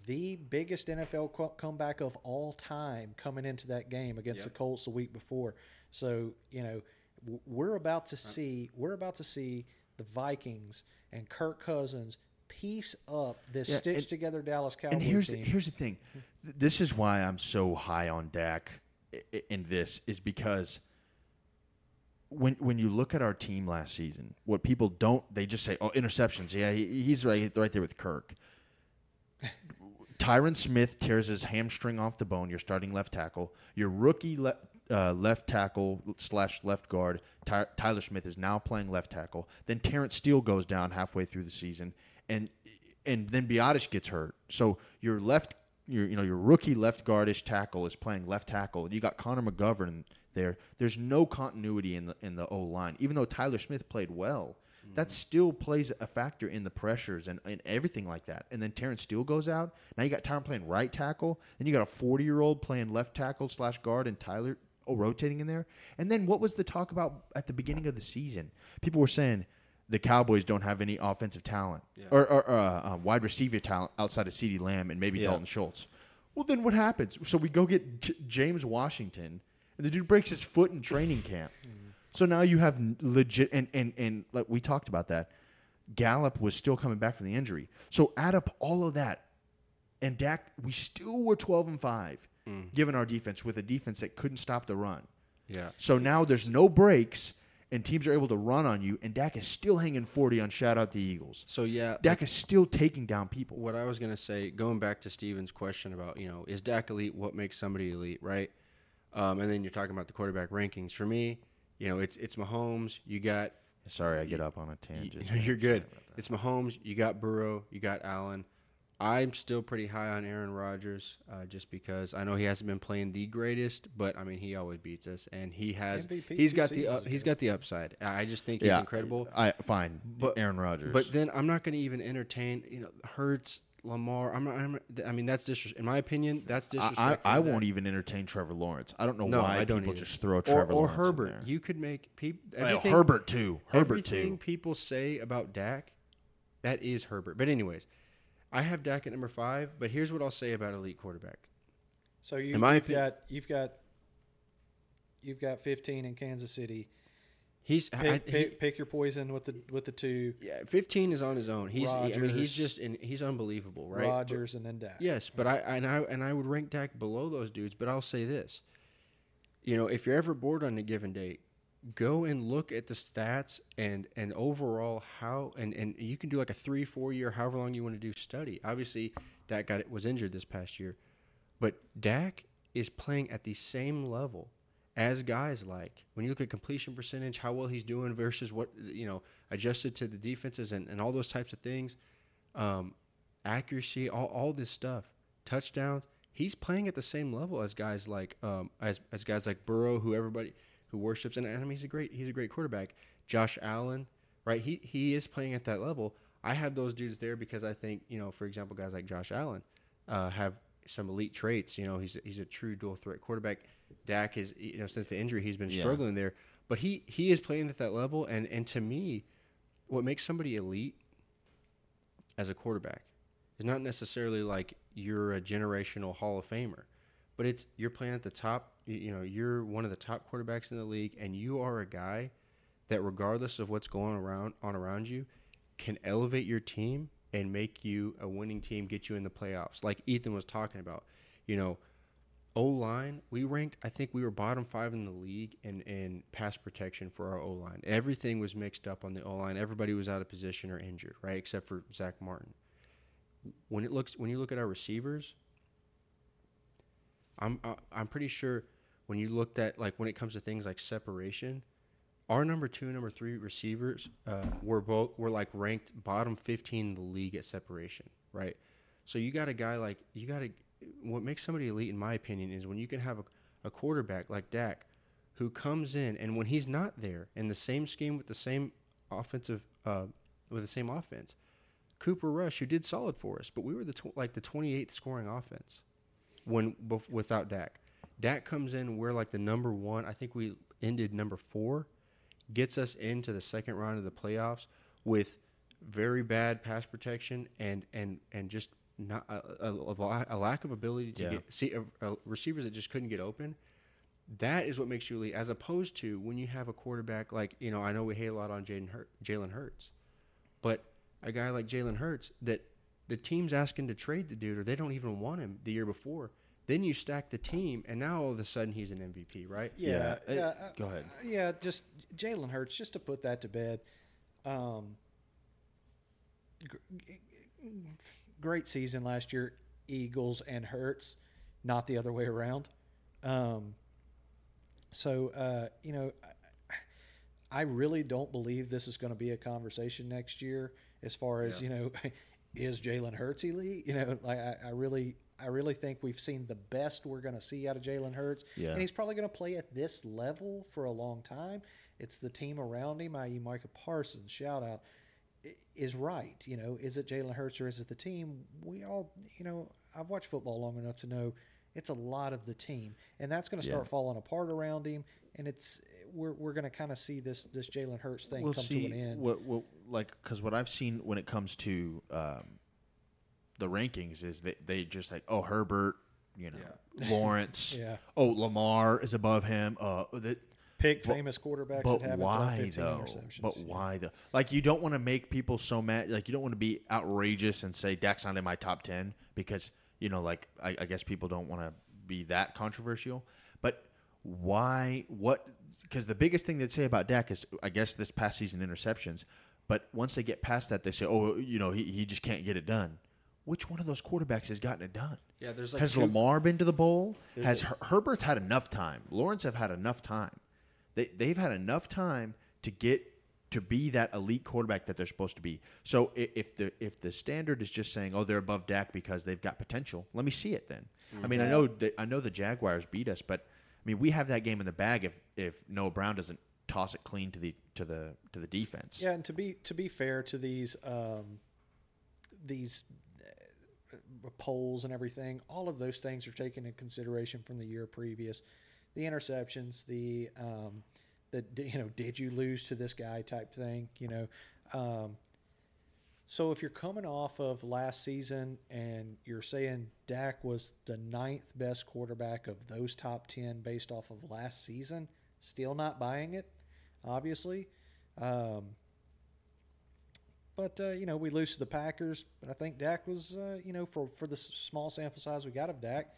the biggest NFL co- comeback of all time coming into that game against Yep. the Colts the week before. So you know w- we're about to see we're about to see the Vikings and Kirk Cousins piece up this Yeah, stitched and- together Dallas Cowboys and here's the, here's the thing. This is why I'm so high on Dak i- i- in this is because when when you look at our team last season, what people don't they just say, "Oh, interceptions." Yeah, he, he's right right there with Kirk. Tyron Smith tears his hamstring off the bone. Your starting left tackle. Your rookie le- uh, left tackle slash left guard. Ty- Tyler Smith is now playing left tackle. Then Terrence Steele goes down halfway through the season, and and then Biadasz gets hurt. So your left, your you know your rookie left guardish tackle is playing left tackle, you got Connor McGovern there. There's no continuity in the in the O line, even though Tyler Smith played well. That still plays a factor in the pressures and, and everything like that. And then Terrence Steele goes out. Now you got Tyron playing right tackle. Then you got a 40 year old playing left tackle slash guard and Tyler oh, rotating in there. And then what was the talk about at the beginning of the season? People were saying the Cowboys don't have any offensive talent Yeah. or, or uh, uh, wide receiver talent outside of CeeDee Lamb and maybe Yeah. Dalton Schultz. Well, then what happens? So we go get J- James Washington, and the dude breaks his foot in training camp. So now you have legit, and, and, and like we talked about that. Gallup was still coming back from the injury. So add up all of that, and Dak, we still were 12 and 5, given our defense, with a defense that couldn't stop the run. Yeah. So now there's no breaks, and teams are able to run on you, and Dak is still hanging 40 on shout out to the Eagles. So yeah, Dak is still taking down people. what I was gonna say, going back to Steven's question about you know is Dak elite? What makes somebody elite, right? Um, and then you're talking about the quarterback rankings. For me, you know, it's it's Mahomes. You got Sorry, I get up on a tangent. you're good. It's Mahomes. You got Burrow. You got Allen. I'm still pretty high on Aaron Rodgers, uh, just because I know he hasn't been playing the greatest, but I mean he always beats us, and he has MVP he's two got the seasons uh, he's ago. got the upside. I just think he's yeah, incredible. I fine, But- Aaron Rodgers. But then I'm not going to even entertain, you know, Hurts, Lamar. I'm. I'm, I mean, that's disres- In my opinion, that's I, disrespectful. I, I won't even entertain Trevor Lawrence. I don't know No, why I don't people either. just throw Trevor or Lawrence Herbert. In there. You could make people. Well, Herbert too. Herbert everything too. people say about Dak, that is Herbert. But anyways, I have Dak at number five. But here's what I'll say about elite quarterback. So you, In my you've opinion- got you've got you've got 15 in Kansas City. He's Pick, I, he- pick, pick your poison with the with the two yeah, 15 is on his own. He's I mean he's just in, he's unbelievable, right? But- Rodgers and then Dak. Yes, but I and I and I would rank Dak below those dudes. But I'll say this: you know, if you're ever bored on a given day, go and look at the stats and and overall how and and you can do like a three four year however long you want to do study. Obviously, Dak got was injured this past year, but Dak is playing at the same level as guys like when you look at completion percentage, how well he's doing versus what you know adjusted to the defenses and, and all those types of things. Um, accuracy, all, all this stuff, touchdowns. He's playing at the same level as guys like um, as as guys like Burrow, who everybody who worships, and, and he's a great he's a great quarterback. Josh Allen, right? He he is playing at that level. I have those dudes there because I think you know, for example, guys like Josh Allen uh, have some elite traits. You know, he's he's a true dual threat quarterback. Dak is you know since the injury he's been Yeah. struggling there, but he he is playing at that level, and and to me, what makes somebody elite as a quarterback is not necessarily like you're a generational Hall of Famer, but it's you're playing at the top. You, you know, you're one of the top quarterbacks in the league, and you are a guy that, regardless of what's going around on around you, can elevate your team and make you a winning team, get you in the playoffs. Like Ethan was talking about, you know, O line, we ranked. I think we were bottom five in the league in in pass protection for our O line. Everything was mixed up on the O line. Everybody was out of position or injured, right? Except for Zack Martin. When it looks, when you look at our receivers, I'm I- I'm pretty sure when you looked at like when it comes to things like separation, our number two, number three receivers uh, were both were like ranked bottom fifteen in the league at separation, right? So you got a guy like you got a what makes somebody elite, in my opinion, is when you can have a, a quarterback like Dak, who comes in and when he's not there in the same scheme with the same offensive uh, with the same offense, Cooper Rush, who did solid for us, but we were the tw- like the 28th scoring offense when bef- without Dak. Dak comes in, we're like the number one. I think we ended number four gets us into the second round of the playoffs with very bad pass protection and and and just not a, a, a lack of ability to Yeah. get see uh, uh, receivers that just couldn't get open. That is what makes you elite, as opposed to when you have a quarterback like you know I know we hate a lot on Jaden Hur- Jalen Hurts, but a guy like Jalen Hurts that the team's asking to trade the dude or they don't even want him the year before. Then you stack the team, and now all of a sudden he's an MVP, right? Yeah, Yeah, yeah. uh, uh, go ahead. Yeah, just Jalen Hurts. Just to put that to bed. Um, gr- g- g- great season last year, Eagles and Hurts, not the other way around. Um, so uh, you know, I, I really don't believe this is going to be a conversation next year as far as you know, is Jalen Hurts elite? You know, like I, I really. I really think we've seen the best we're going to see out of Jalen Hurts, Yeah. and he's probably going to play at this level for a long time. It's the team around him, i.e., Micah Parsons, shout out, is right. You know, is it Jalen Hurts or is it the team? We all, you know, I've watched football long enough to know it's a lot of the team, and that's going to start Yeah. falling apart around him. And it's we're, we're going to kind of see this this Jalen Hurts thing we'll come see to an end. what, what like because what I've seen when it comes to um, the rankings is that they just like oh Herbert, you know Lawrence, Yeah. oh Lamar is above him. Uh, that Pick but- famous quarterbacks but that haven't thrown why 15 though? interceptions. But why though? Like you don't want to make people so mad. Like you don't want to be outrageous and say Dak's not in my top ten because you know, like I, I guess people don't want to be that controversial. But why? What? Because the biggest thing they'd say about Dak is, I guess, this past season interceptions. But once they get past that, they say, "Oh, you know, he, he just can't get it done." Which one of those quarterbacks has gotten it done? Yeah, there's like has two- Lamar been to the bowl? There's Has a- Her- Herbert's had enough time? Lawrence have had enough time. They they've had enough time to get to be that elite quarterback that they're supposed to be. So if the if the standard is just saying, "Oh, they're above Dak because they've got potential," let me see it then. I mean, I know that I know the Jaguars beat us, but I mean, we have that game in the bag if if Noah Brown doesn't toss it clean to the to the to the defense. Yeah, and to be to be fair to these um, these uh, polls and everything, all of those things are taken into consideration from the year previous. The interceptions, the um, the you know, did you lose to this guy type thing, you know. Um, so if you're coming off of last season and you're saying Dak was the ninth best quarterback of those top ten based off of last season, still not buying it, obviously. Um, but uh, you know, we lose to the Packers, but I think Dak was, uh, you know, for for the small sample size we got of Dak,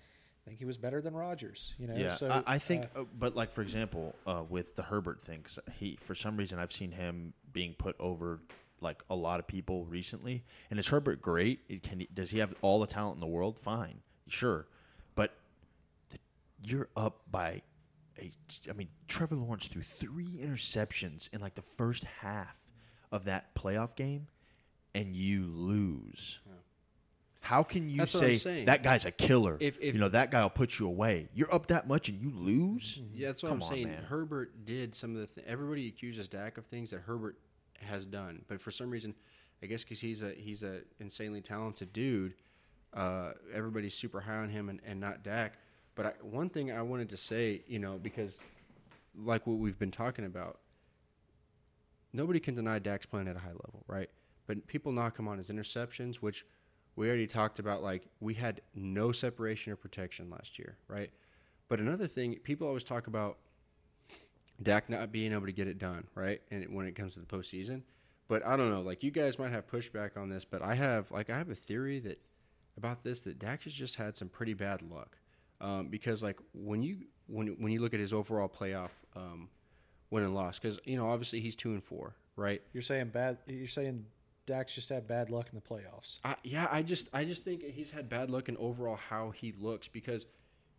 I think he was better than Rodgers. You know, Yeah, so I, I think, uh, uh, but like for example, uh, with the Herbert thing, 'cause he for some reason I've seen him being put over like a lot of people recently. And is Herbert great? It- Can he, does he have all the talent in the world? Fine, sure, but the, you're up by a. I mean, Trevor Lawrence threw three interceptions in like the first half of that playoff game, and you lose. How can you That's say that guy's a killer? If- if- you know that guy will put you away. You're up that much and you lose. Yeah, that's what Come I'm on, saying. man. Herbert did some of the. Th- everybody accuses Dak of things that Herbert has done, but for some reason, I guess because he's a he's a insanely talented dude, uh, everybody's super high on him and, and not Dak. But I, one thing I wanted to say, you know, because like what we've been talking about, nobody can deny Dak's playing at a high level, right? But people knock him on his interceptions, which we already talked about. Like we had no separation or protection last year, right? But another thing, people always talk about Dak not being able to get it done, right? And when it comes to the postseason, but I don't know. Like you guys might have pushback on this, but I have like I have a theory that about this that Dak has just had some pretty bad luck um, because like when you when when you look at his overall playoff um, win and loss, because you know obviously he's two and four, right? you're saying bad. You're saying Dak's just had bad luck in the playoffs. I, yeah, I just I just think he's had bad luck in overall how he looks because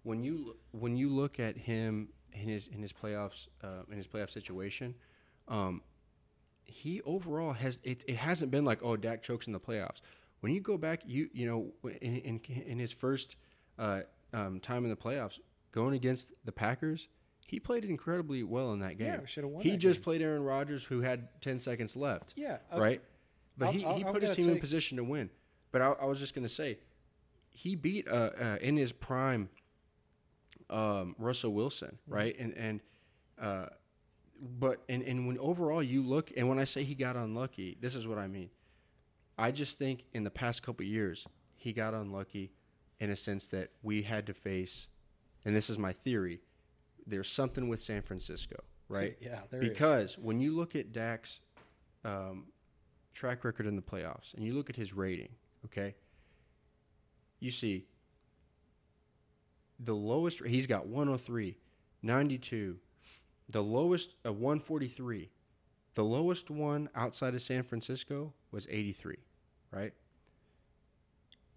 when you when you look at him in his in his playoffs uh, in his playoff situation, um, he overall has it, it hasn't been like oh Dak chokes in the playoffs. When you go back, you you know in in, in his first uh, um, time in the playoffs going against the Packers. He played incredibly well in that game. Yeah, we should've won He just game. played Aaron Rodgers, who had ten seconds left Yeah, uh, right? But I'll- he, I'll- he I'm put his gonna team in position to win. But I, I was just going to say, he beat uh, uh, in his prime um, Russell Wilson, Mm-hmm. right? And and uh, but and and when overall you look, and when I say he got unlucky, this is what I mean. I just think in the past couple years he got unlucky, in a sense that we had to face, and this is my theory. There's something with San Francisco, right? Yeah, there is. because when you look at Dak's um, track record in the playoffs and you look at his rating, okay, you see the lowest, he's got 103, 92, the lowest uh, of 143. The lowest one outside of San Francisco was 83, right?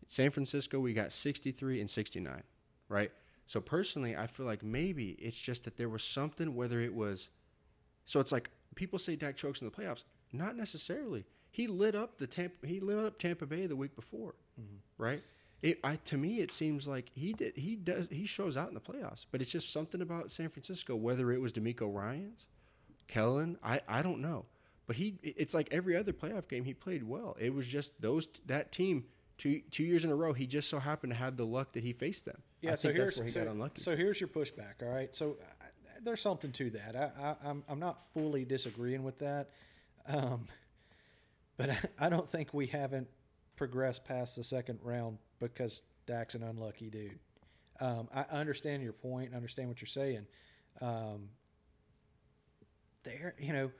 San Francisco, we got 63 and 69, right? So personally, I feel like maybe it's just that there was something, whether it was, so it's like people say Dak chokes in the playoffs. Not necessarily. He lit up the Tampa. He lit up Tampa Bay the week before, right? It, I, to me, it seems like he did. He does. He shows out in the playoffs, but it's just something about San Francisco. Whether it was DeMeco Ryans, Kellen, I, I don't know. But he, it's like every other playoff game he played well. It was just those that team two two years in a row. He just so happened to have the luck that he faced them. Yeah, I so here's that's where he so, got unlucky. so here's your pushback. All right, so uh, there's something to that. I, I, I'm I'm not fully disagreeing with that, um, but I, don't think we haven't progressed past the second round because Dak's an unlucky dude. Um, I I understand your point. I understand what you're saying. Um, there, you know,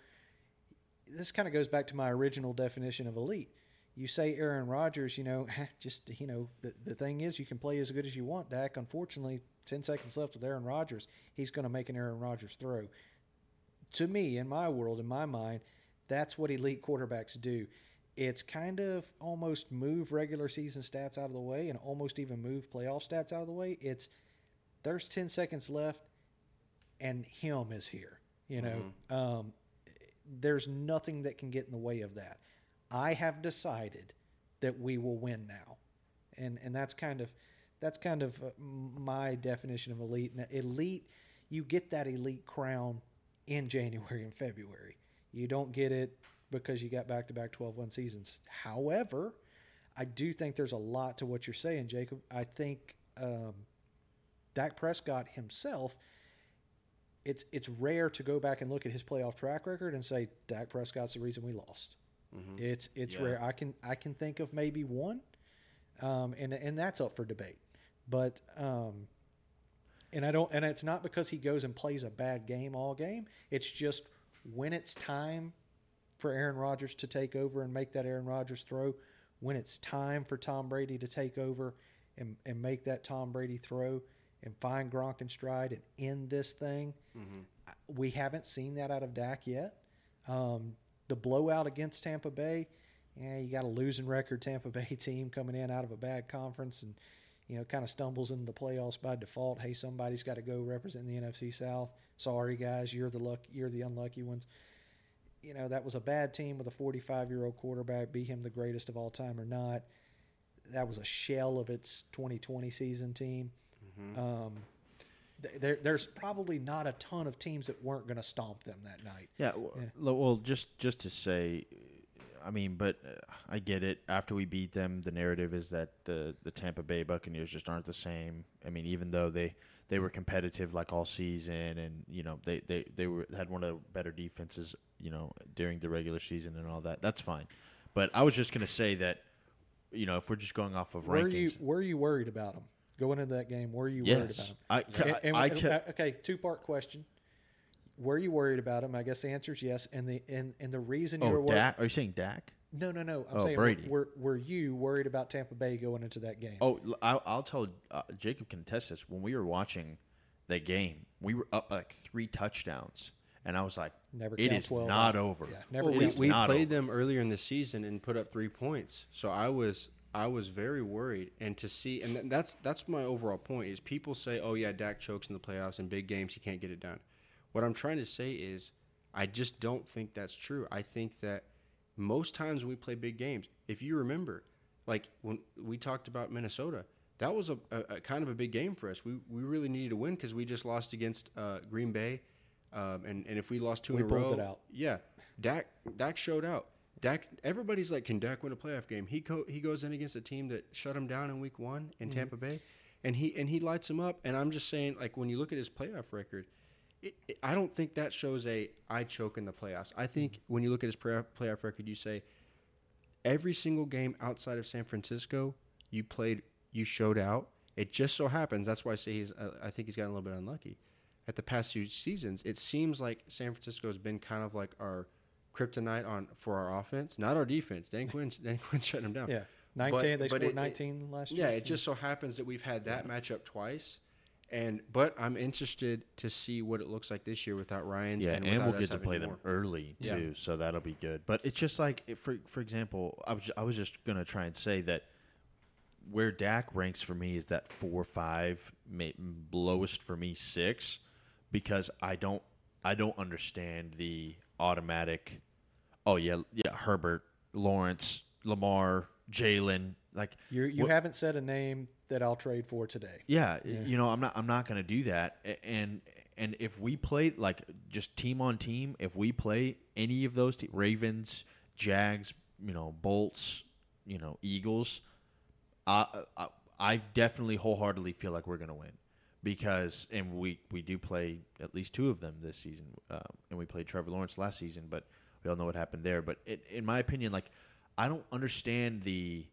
this kind of goes back to my original definition of elite. You say Aaron Rodgers, you know, just you know, the, the thing is, you can play as good as you want. Dak, unfortunately, ten seconds left with Aaron Rodgers, he's going to make an Aaron Rodgers throw. To me, in my world, in my mind, that's what elite quarterbacks do. It's kind of almost move regular season stats out of the way, and almost even move playoff stats out of the way. It's there's ten seconds left, and him is here. You know, um, there's nothing that can get in the way of that. I have decided that we will win now, and and that's kind of that's kind of uh, my definition of elite. Now, elite, you get that elite crown in January and February. You don't get it because you got back to back 12 1 seasons. However, I do think there's a lot to what you're saying, Jacob. I think um, Dak Prescott himself it's it's rare to go back and look at his playoff track record and say Dak Prescott's the reason we lost. It's it's Yeah. rare. I can I can think of maybe one, um, and and that's up for debate. But um, and I don't and it's not because he goes and plays a bad game all game. It's just when it's time for Aaron Rodgers to take over and make that Aaron Rodgers throw, when it's time for Tom Brady to take over and, and make that Tom Brady throw and find Gronk and stride and end this thing. I- We haven't seen that out of Dak yet. Um, the blowout against Tampa Bay, yeah, you got a losing record Tampa Bay team coming in out of a bad conference and you know kind of stumbles into the playoffs by default. Hey, somebody's got to go represent the NFC South. Sorry guys, you're the luck, you're the unlucky ones. You know that was a bad team with a 45 year old quarterback. Be him the greatest of all time or not, that was a shell of its 2020 season team. Um, there, there's probably not a ton of teams that weren't going to stomp them that night. Yeah, w- Yeah. well, just just to say, I mean, but uh, I get it. After we beat them, the narrative is that the the Tampa Bay Buccaneers just aren't the same. I mean, even though they they were competitive like all season, and you know they they they were had one of the better defenses, you know, during the regular season and all that. That's fine. But I was just gonna say that, you know, if we're just going off of Were rankings, you were you worried about them going into that game? Were you worried about them? I And- and- I, kept, uh, okay, two part question. Were you worried about him? I guess the answer is yes. And the and, and the reason you were oh worried. Dak. Are you saying Dak? No, no, no. I'm Oh, saying Brady. were were you worried about Tampa Bay going into that game? Oh, l- I'll, I'll tell uh, Jacob can attest this. When we were watching the game, we were up like three touchdowns, and I was like, Never it is count is 12 not out." over." Yeah, never Well, we, we not played over. them earlier in the season and put up three points, so I was I was very worried. And to see, and that's that's my overall point is people say, oh yeah, Dak chokes in the playoffs and big games, he can't get it done. What I'm trying to say is, I just don't think that's true. I think that most times we play big games, if you remember, like when we talked about Minnesota, that was a, a, a kind of a big game for us. We we really needed to win because we just lost against uh, Green Bay, um, and and if we lost two We in a row, it out. yeah, Dak Dak showed out. Dak, everybody's like, can Dak win a playoff game? He co- he goes in against a team that shut him down in Week One in Mm-hmm. Tampa Bay, and he and he lights him up. And I'm just saying, like when you look at his playoff record, I don't think that shows a I choke in the playoffs. I think when you look at his playoff playoff record, you say every single game outside of San Francisco, you played, you showed out. It just so happens that's why I say he's. Uh, I think he's gotten a little bit unlucky. At the past few seasons, it seems like San Francisco has been kind of like our kryptonite on for our offense, not our defense. Dan Quinn, Dan Quinn shut him down. Yeah, nineteen. they but scored it- it- nineteen last year. Yeah, it just so happens that we've had that matchup twice. And but I'm interested to see what it looks like this year without Ryans. Yeah, and, and, we'll get to having play them more. early Yeah. too, so that'll be good. But it's just like, for for example, I was I was just gonna try and say that where Dak ranks for me is that four five, may, lowest for me six, because I don't I don't understand the automatic. Oh yeah, yeah, Herbert, Lawrence, Lamar, Jalen, like You you what- haven't said a name that I'll trade for today. yeah, Yeah. you know, I'm not I'm not going to do that. And and if we play like just team on team, if we play any of those te- Ravens, Jags, you know, Bolts, you know, Eagles, I I, I definitely wholeheartedly feel like we're going to win because and we we do play at least two of them this season, um, and we played Trevor Lawrence last season, but we all know what happened there. But it, in my opinion, like I don't understand the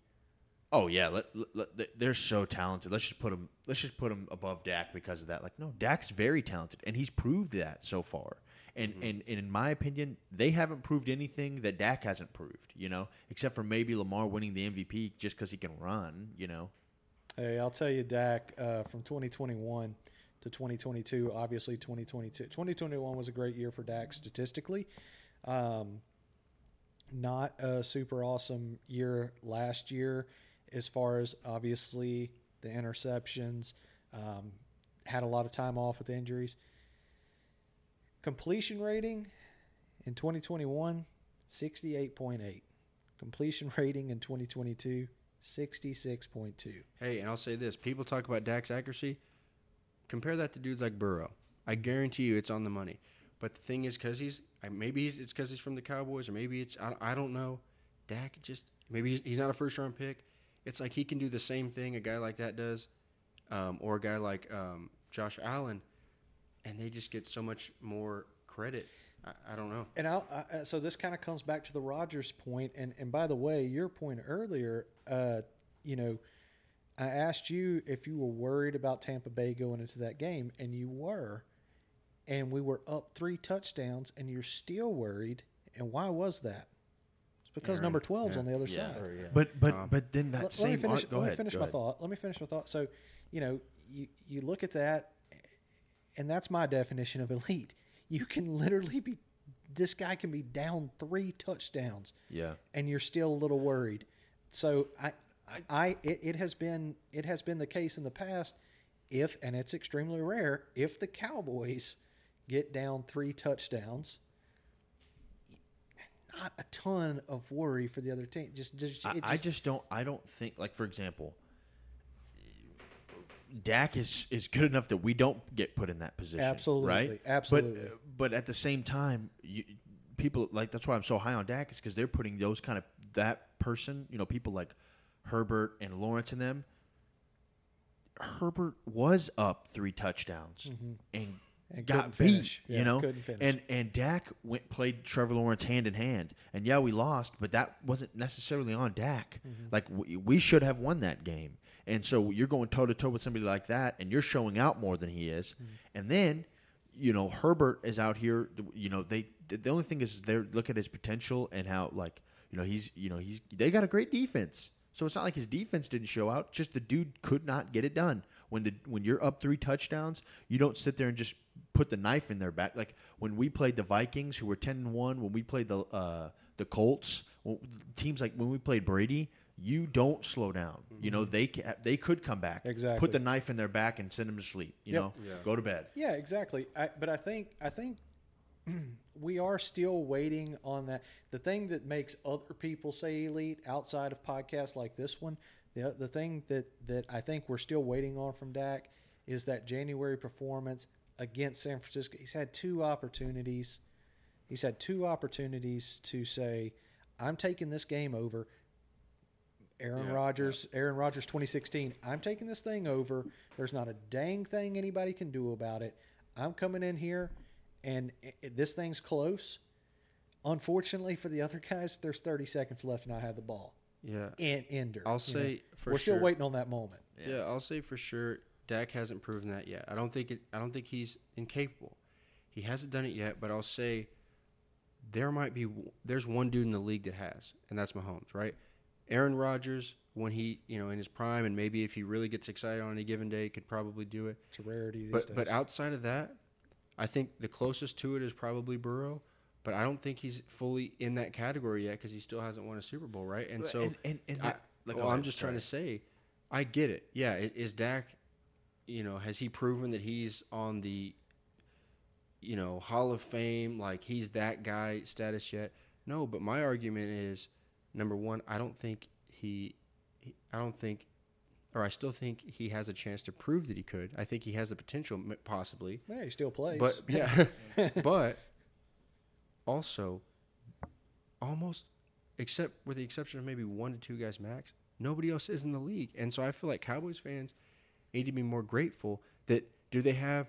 Oh yeah, let, let, let- they're so talented. Let's just put them. Let's just put them above Dak because of that. Like, no, Dak's very talented, and he's proved that so far. And, and and in my opinion, they haven't proved anything that Dak hasn't proved. You know, except for maybe Lamar winning the MVP just because he can run. You know, Hey, I'll tell you, Dak, uh, from 2021 to 2022, obviously 2022. 2021 was a great year for Dak statistically. Um, not a super awesome year last year as far as obviously the interceptions. Um, had a lot of time off with injuries. Completion rating in 2021, 68.8. Completion rating in 2022, 66.2. Hey, and I'll say this: people talk about Dak's accuracy. Compare that to dudes like Burrow. I guarantee you, it's on the money. But the thing is, because he's maybe he's, it's because he's from the Cowboys, or maybe it's I, I don't know. Dak just maybe he's, he's not a first round pick. It's like he can do the same thing a guy like that does, um, or a guy like um, Josh Allen, and they just get so much more credit. I, I don't know. And I'll, I, so this kind of comes back to the Rodgers point, and and by the way, your point earlier, uh, you know, I asked you if you were worried about Tampa Bay going into that game, and you were, and we were up three touchdowns, and you're still worried, and why was that? It's because Aaron, number 12's yeah. on the other Yeah. side. Or, yeah. but but Um, but then that let, same let me finish, ar- go let ahead. me finish go my ahead. thought. Let me finish my thought. So, you know, you you look at that, and that's my definition of elite. You can literally be, this guy can be down three touchdowns, Yeah, and you're still a little worried. So I, I, it, it has been it has been the case in the past. If and it's extremely rare if the Cowboys get down three touchdowns. Not a ton of worry for the other team. Just, just, I, it I just don't. I don't think like for example, Dak is is good enough that we don't get put in that position. Absolutely, right? absolutely. But but at the same time, you, people like that's why I'm so high on Dak is because they're putting those kind of that person. You know, people like Herbert and Lawrence and them. Herbert was up three touchdowns Mm-hmm. And got couldn't beat. finish. You know, and and Dak went played Trevor Lawrence hand in hand, and yeah, we lost, but that wasn't necessarily on Dak. Mm-hmm. Like we, we should have won that game, and so you're going toe to toe with somebody like that, and you're showing out more than he is, Mm-hmm. and then. You know, Herbert is out here. You know, they the only thing is they look at his potential and how like you know he's you know he's they got a great defense. So it's not like his defense didn't show out. Just the dude could not get it done. When the when you're up three touchdowns, you don't sit there and just put the knife in their back. Like when we played the Vikings, who were ten and one. When we played the uh, the Colts, teams like when we played Brady, you don't slow down. You know they ca- they could come back. Exactly. Put the knife in their back and send them to sleep. You Yep. know, Yeah. go to bed. Yeah, exactly. I, but I think I think we are still waiting on that. The thing that makes other people say elite outside of podcasts like this one, the the thing that that I think we're still waiting on from Dak is that January performance against San Francisco. He's had two opportunities. He's had two opportunities to say, "I'm taking this game over." Aaron Yeah, Rodgers, Aaron Rodgers 2016. I'm taking this thing over. There's not a dang thing anybody can do about it. I'm coming in here and this thing's close. Unfortunately for the other guys, there's 30 seconds left, and I have the ball Yeah. And ender. I'll you know. say for we're sure. still waiting on that moment. Yeah. I'll say for sure. Dak hasn't proven that yet. I don't think it. I don't think he's incapable. He hasn't done it yet, but I'll say there might be. There's one dude in the league that has, and that's Mahomes, right? Aaron Rodgers, when he, you know, in his prime, and maybe if he really gets excited on any given day, could probably do it. It's a rarity these But days. but outside of that, I think the closest to it is probably Burrow. But I don't think he's fully in that category yet because he still hasn't won a Super Bowl, right? And so and, and, and I, like, well, I'm just trying to say, I get it. Yeah, is Dak, you know, has he proven that he's on the, you know, Hall of Fame, like he's that guy status yet? No, but my argument is, number one, I don't think he, I don't think, or I still think he has a chance to prove that he could. I think he has the potential, possibly. yeah, he still plays. But yeah, but also, almost, except with the exception of maybe one to two guys max, nobody else is in the league, and so I feel like Cowboys fans need to be more grateful that do they have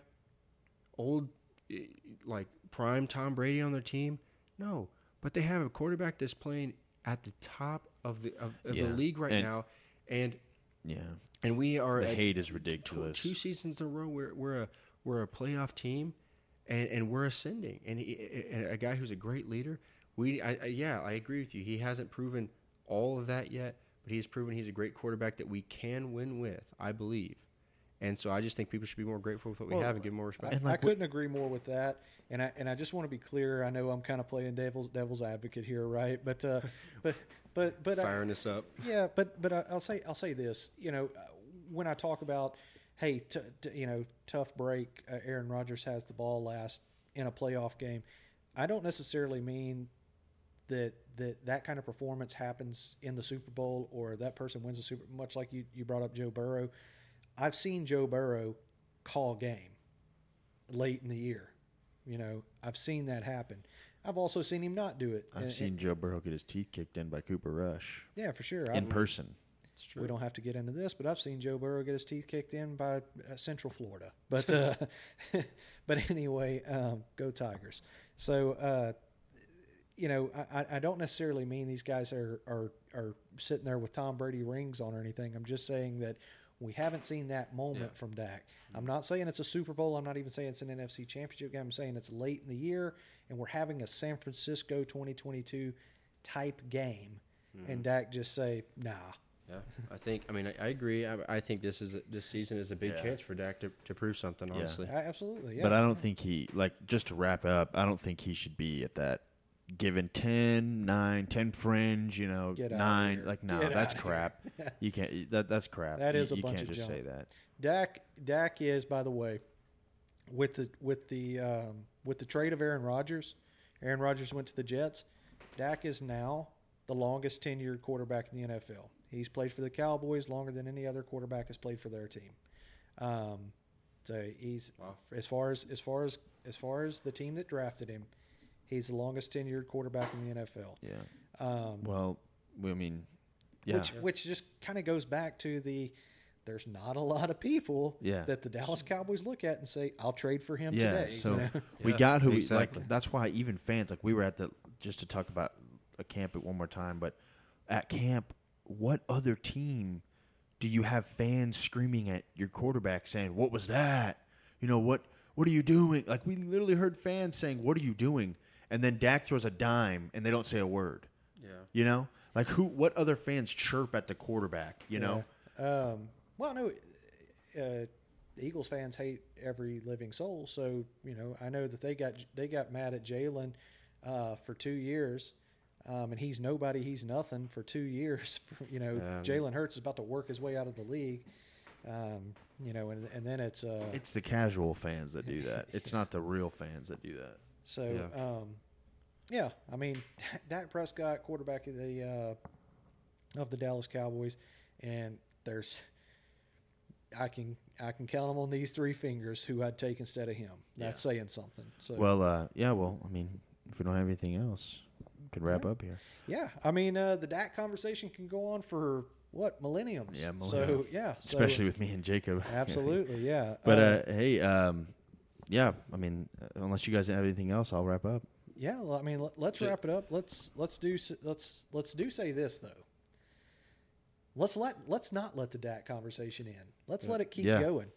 old eh, like prime Tom Brady on their team? No, but they have a quarterback that's playing at the top of the of, of Yeah, the league right and- now, and Yeah, and we are the hate is two, ridiculous. two seasons in a row. We're we're a we're a playoff team, and, and we're ascending. And, he, and a guy who's a great leader. We I, I, yeah, I agree with you. He hasn't proven all of that yet, but he's proven he's a great quarterback that we can win with. I believe. And so I just think people should be more grateful with what we Well, have and give more I, respect. And I couldn't agree more with that. And I and I just want to be clear. I know I'm kind of playing devil's devil's advocate here, right? But uh, but but but I, Firing this up. yeah, but but I, I'll say I'll say this. You know, uh, when I talk about hey, t- t- you know, tough break. Uh, Aaron Rodgers has the ball last in a playoff game. I don't necessarily mean that that that kind of performance happens in the Super Bowl or that person wins the Super. Much like you you brought up Joe Burrow. I've seen Joe Burrow call game late in the year. You know, I've seen that happen. I've also seen him not do it. I've And- seen and- Joe Burrow get his teeth kicked in by Cooper Rush yeah, for sure. in I've- person. It's true. we don't have to get into this, but I've seen Joe Burrow get his teeth kicked in by uh, Central Florida. But uh, but anyway, um, go Tigers. So uh, you know, I, I- I don't necessarily mean these guys are, are are sitting there with Tom Brady rings on or anything. I'm just saying that we haven't seen that moment Yeah. from Dak. Mm-hmm. I'm not saying it's a Super Bowl. I'm not even saying it's an NFC Championship game. I'm saying it's late in the year, and we're having a San Francisco 2022 type game, and mm-hmm. Dak just say, "Nah." Yeah, I think. I mean, I, I agree. I, I think this is a, this season is a big Yeah. chance for Dak to, to prove something. Yeah. Honestly, I- absolutely, yeah. But I don't think he like just to wrap up. I don't think he should be at that given 10, 9, 10 fringe. You know, Get outta nine. here. Like no, Get that's outta here. crap. you can't. That that's crap. That you, is a you bunch can't of just junk. say that. Dak Dak is, by the way, with the with the um, with the trade of Aaron Rodgers. Aaron Rodgers went to the Jets. Dak is now the longest tenured quarterback in the NFL. He's played for the Cowboys longer than any other quarterback has played for their team. Um, so he's Wow. as far as as far as as far as the team that drafted him, he's the longest tenured quarterback in the NFL. Yeah. Um, Well, I mean, yeah. which which just kind of goes back to the there's not a lot of people Yeah. that the Dallas Cowboys look at and say I'll trade for him yeah. today. So you know? we Yeah, got who exactly. we like. That's why even fans like we were at the just to talk about a camp at one more time, but at camp, what other team do you have fans screaming at your quarterback saying, "What was that?" You know what? What are you doing? Like we literally heard fans saying, "What are you doing?" And then Dak throws a dime, and they don't say a word. yeah. You know, like who? What other fans chirp at the quarterback? You know, Um, well, no, uh, Eagles fans hate every living soul. So you know, I know that they got they got mad at Jalen uh, for two years. Um, and he's nobody, he's nothing for two years. you know, Yeah. Jalen Hurts is about to work his way out of the league. Um, you know, and, and then it's uh, it's the casual fans that do that. It's not the real fans that do that. So, Yeah. um, yeah, I mean, Dak Prescott, quarterback of the uh, of the Dallas Cowboys, and there's I can I can count them on these three fingers who I'd take instead of him. That's saying something. So, Well, uh, yeah. Well, I mean, if we don't have anything else, we can wrap up here. yeah, I mean, uh, the Dak conversation can go on for what millenniums. Yeah, So, yeah, so- Especially with me and Jacob. absolutely, yeah. But Uh, uh, hey, um, yeah, I mean, uh, unless you guys have anything else, I'll wrap up. Yeah, well, I mean, let, let's Ju- wrap it up. Let's let's do let's let's do say this though. Let's let let's not let the Dak conversation end. Let's let it keep Yeah. going.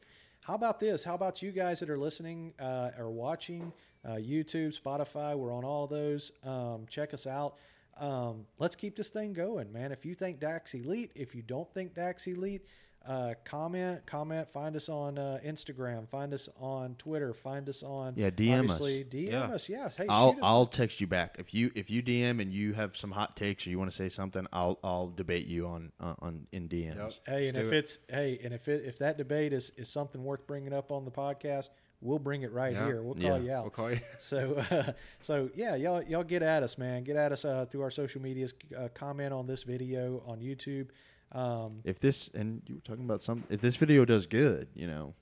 How about this? How about you guys that are listening uh, or watching uh, YouTube, Spotify? We're on all those. Um, check us out. Um, let's keep this thing going, man. If you think Dak's elite, if you don't think Dak's elite, uh, comment, comment. Find us on uh, Instagram. Find us on Twitter. Find us on Yeah, DM us. obviously, DM Yeah. us. Yeah, hey, I'll shoot us I'll text you back if you if you DM and you have some hot takes or you want to say something. I'll I'll debate you on on, on in DMs. Yep. Hey, Let's and if it. it's hey, and if it, if that debate is is something worth bringing up on the podcast, we'll bring it right Yeah. here. We'll Yeah. call you out. We'll call you. So, uh, so yeah, y'all y'all get at us, man. Get at us uh, through our social medias. Uh, comment on this video on YouTube. Um, If this and you were talking about some if this video does good, you know,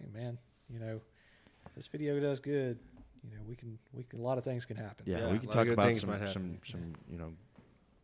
hey, man, you know, if this video does good, you know, we can we can a lot of things can happen. yeah, Yeah, we can talk about things some some some you know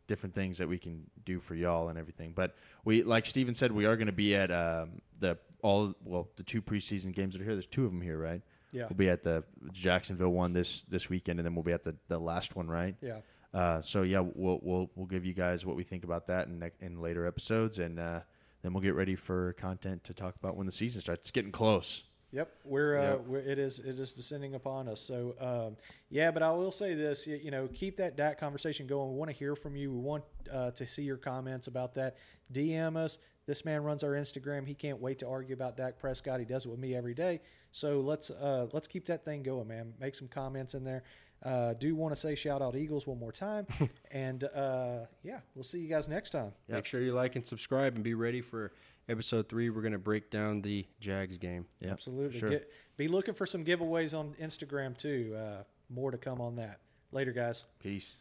different things that we can do for y'all and everything. But we like Steven said, we are going to be at um, the all well the two preseason games that are here. There's two of them here, right? Yeah, We'll be at the Jacksonville one this this weekend, and then we'll be at the the last one, right? yeah. Uh, so yeah, we'll we'll we'll give you guys what we think about that in in later episodes, and uh, then we'll get ready for content to talk about when the season starts. It's getting close. Yep, we're, uh, Yep. we're it is it is descending upon us. So um, yeah, but I will say this, you, you know, keep that Dak conversation going. We want to hear from you. We want uh, to see your comments about that. DM us. This man runs our Instagram. He can't wait to argue about Dak Prescott. He does it with me every day. So let's uh, let's keep that thing going, man. Make some comments in there. Uh, do want to say shout out Eagles one more time, and uh, yeah, we'll see you guys next time. Yep. Make sure you like and subscribe and be ready for episode three. We're going to break down the Jags game. Yeah, Absolutely. Sure. Get, be looking for some giveaways on Instagram too. Uh, more to come on that. Later, guys. Peace.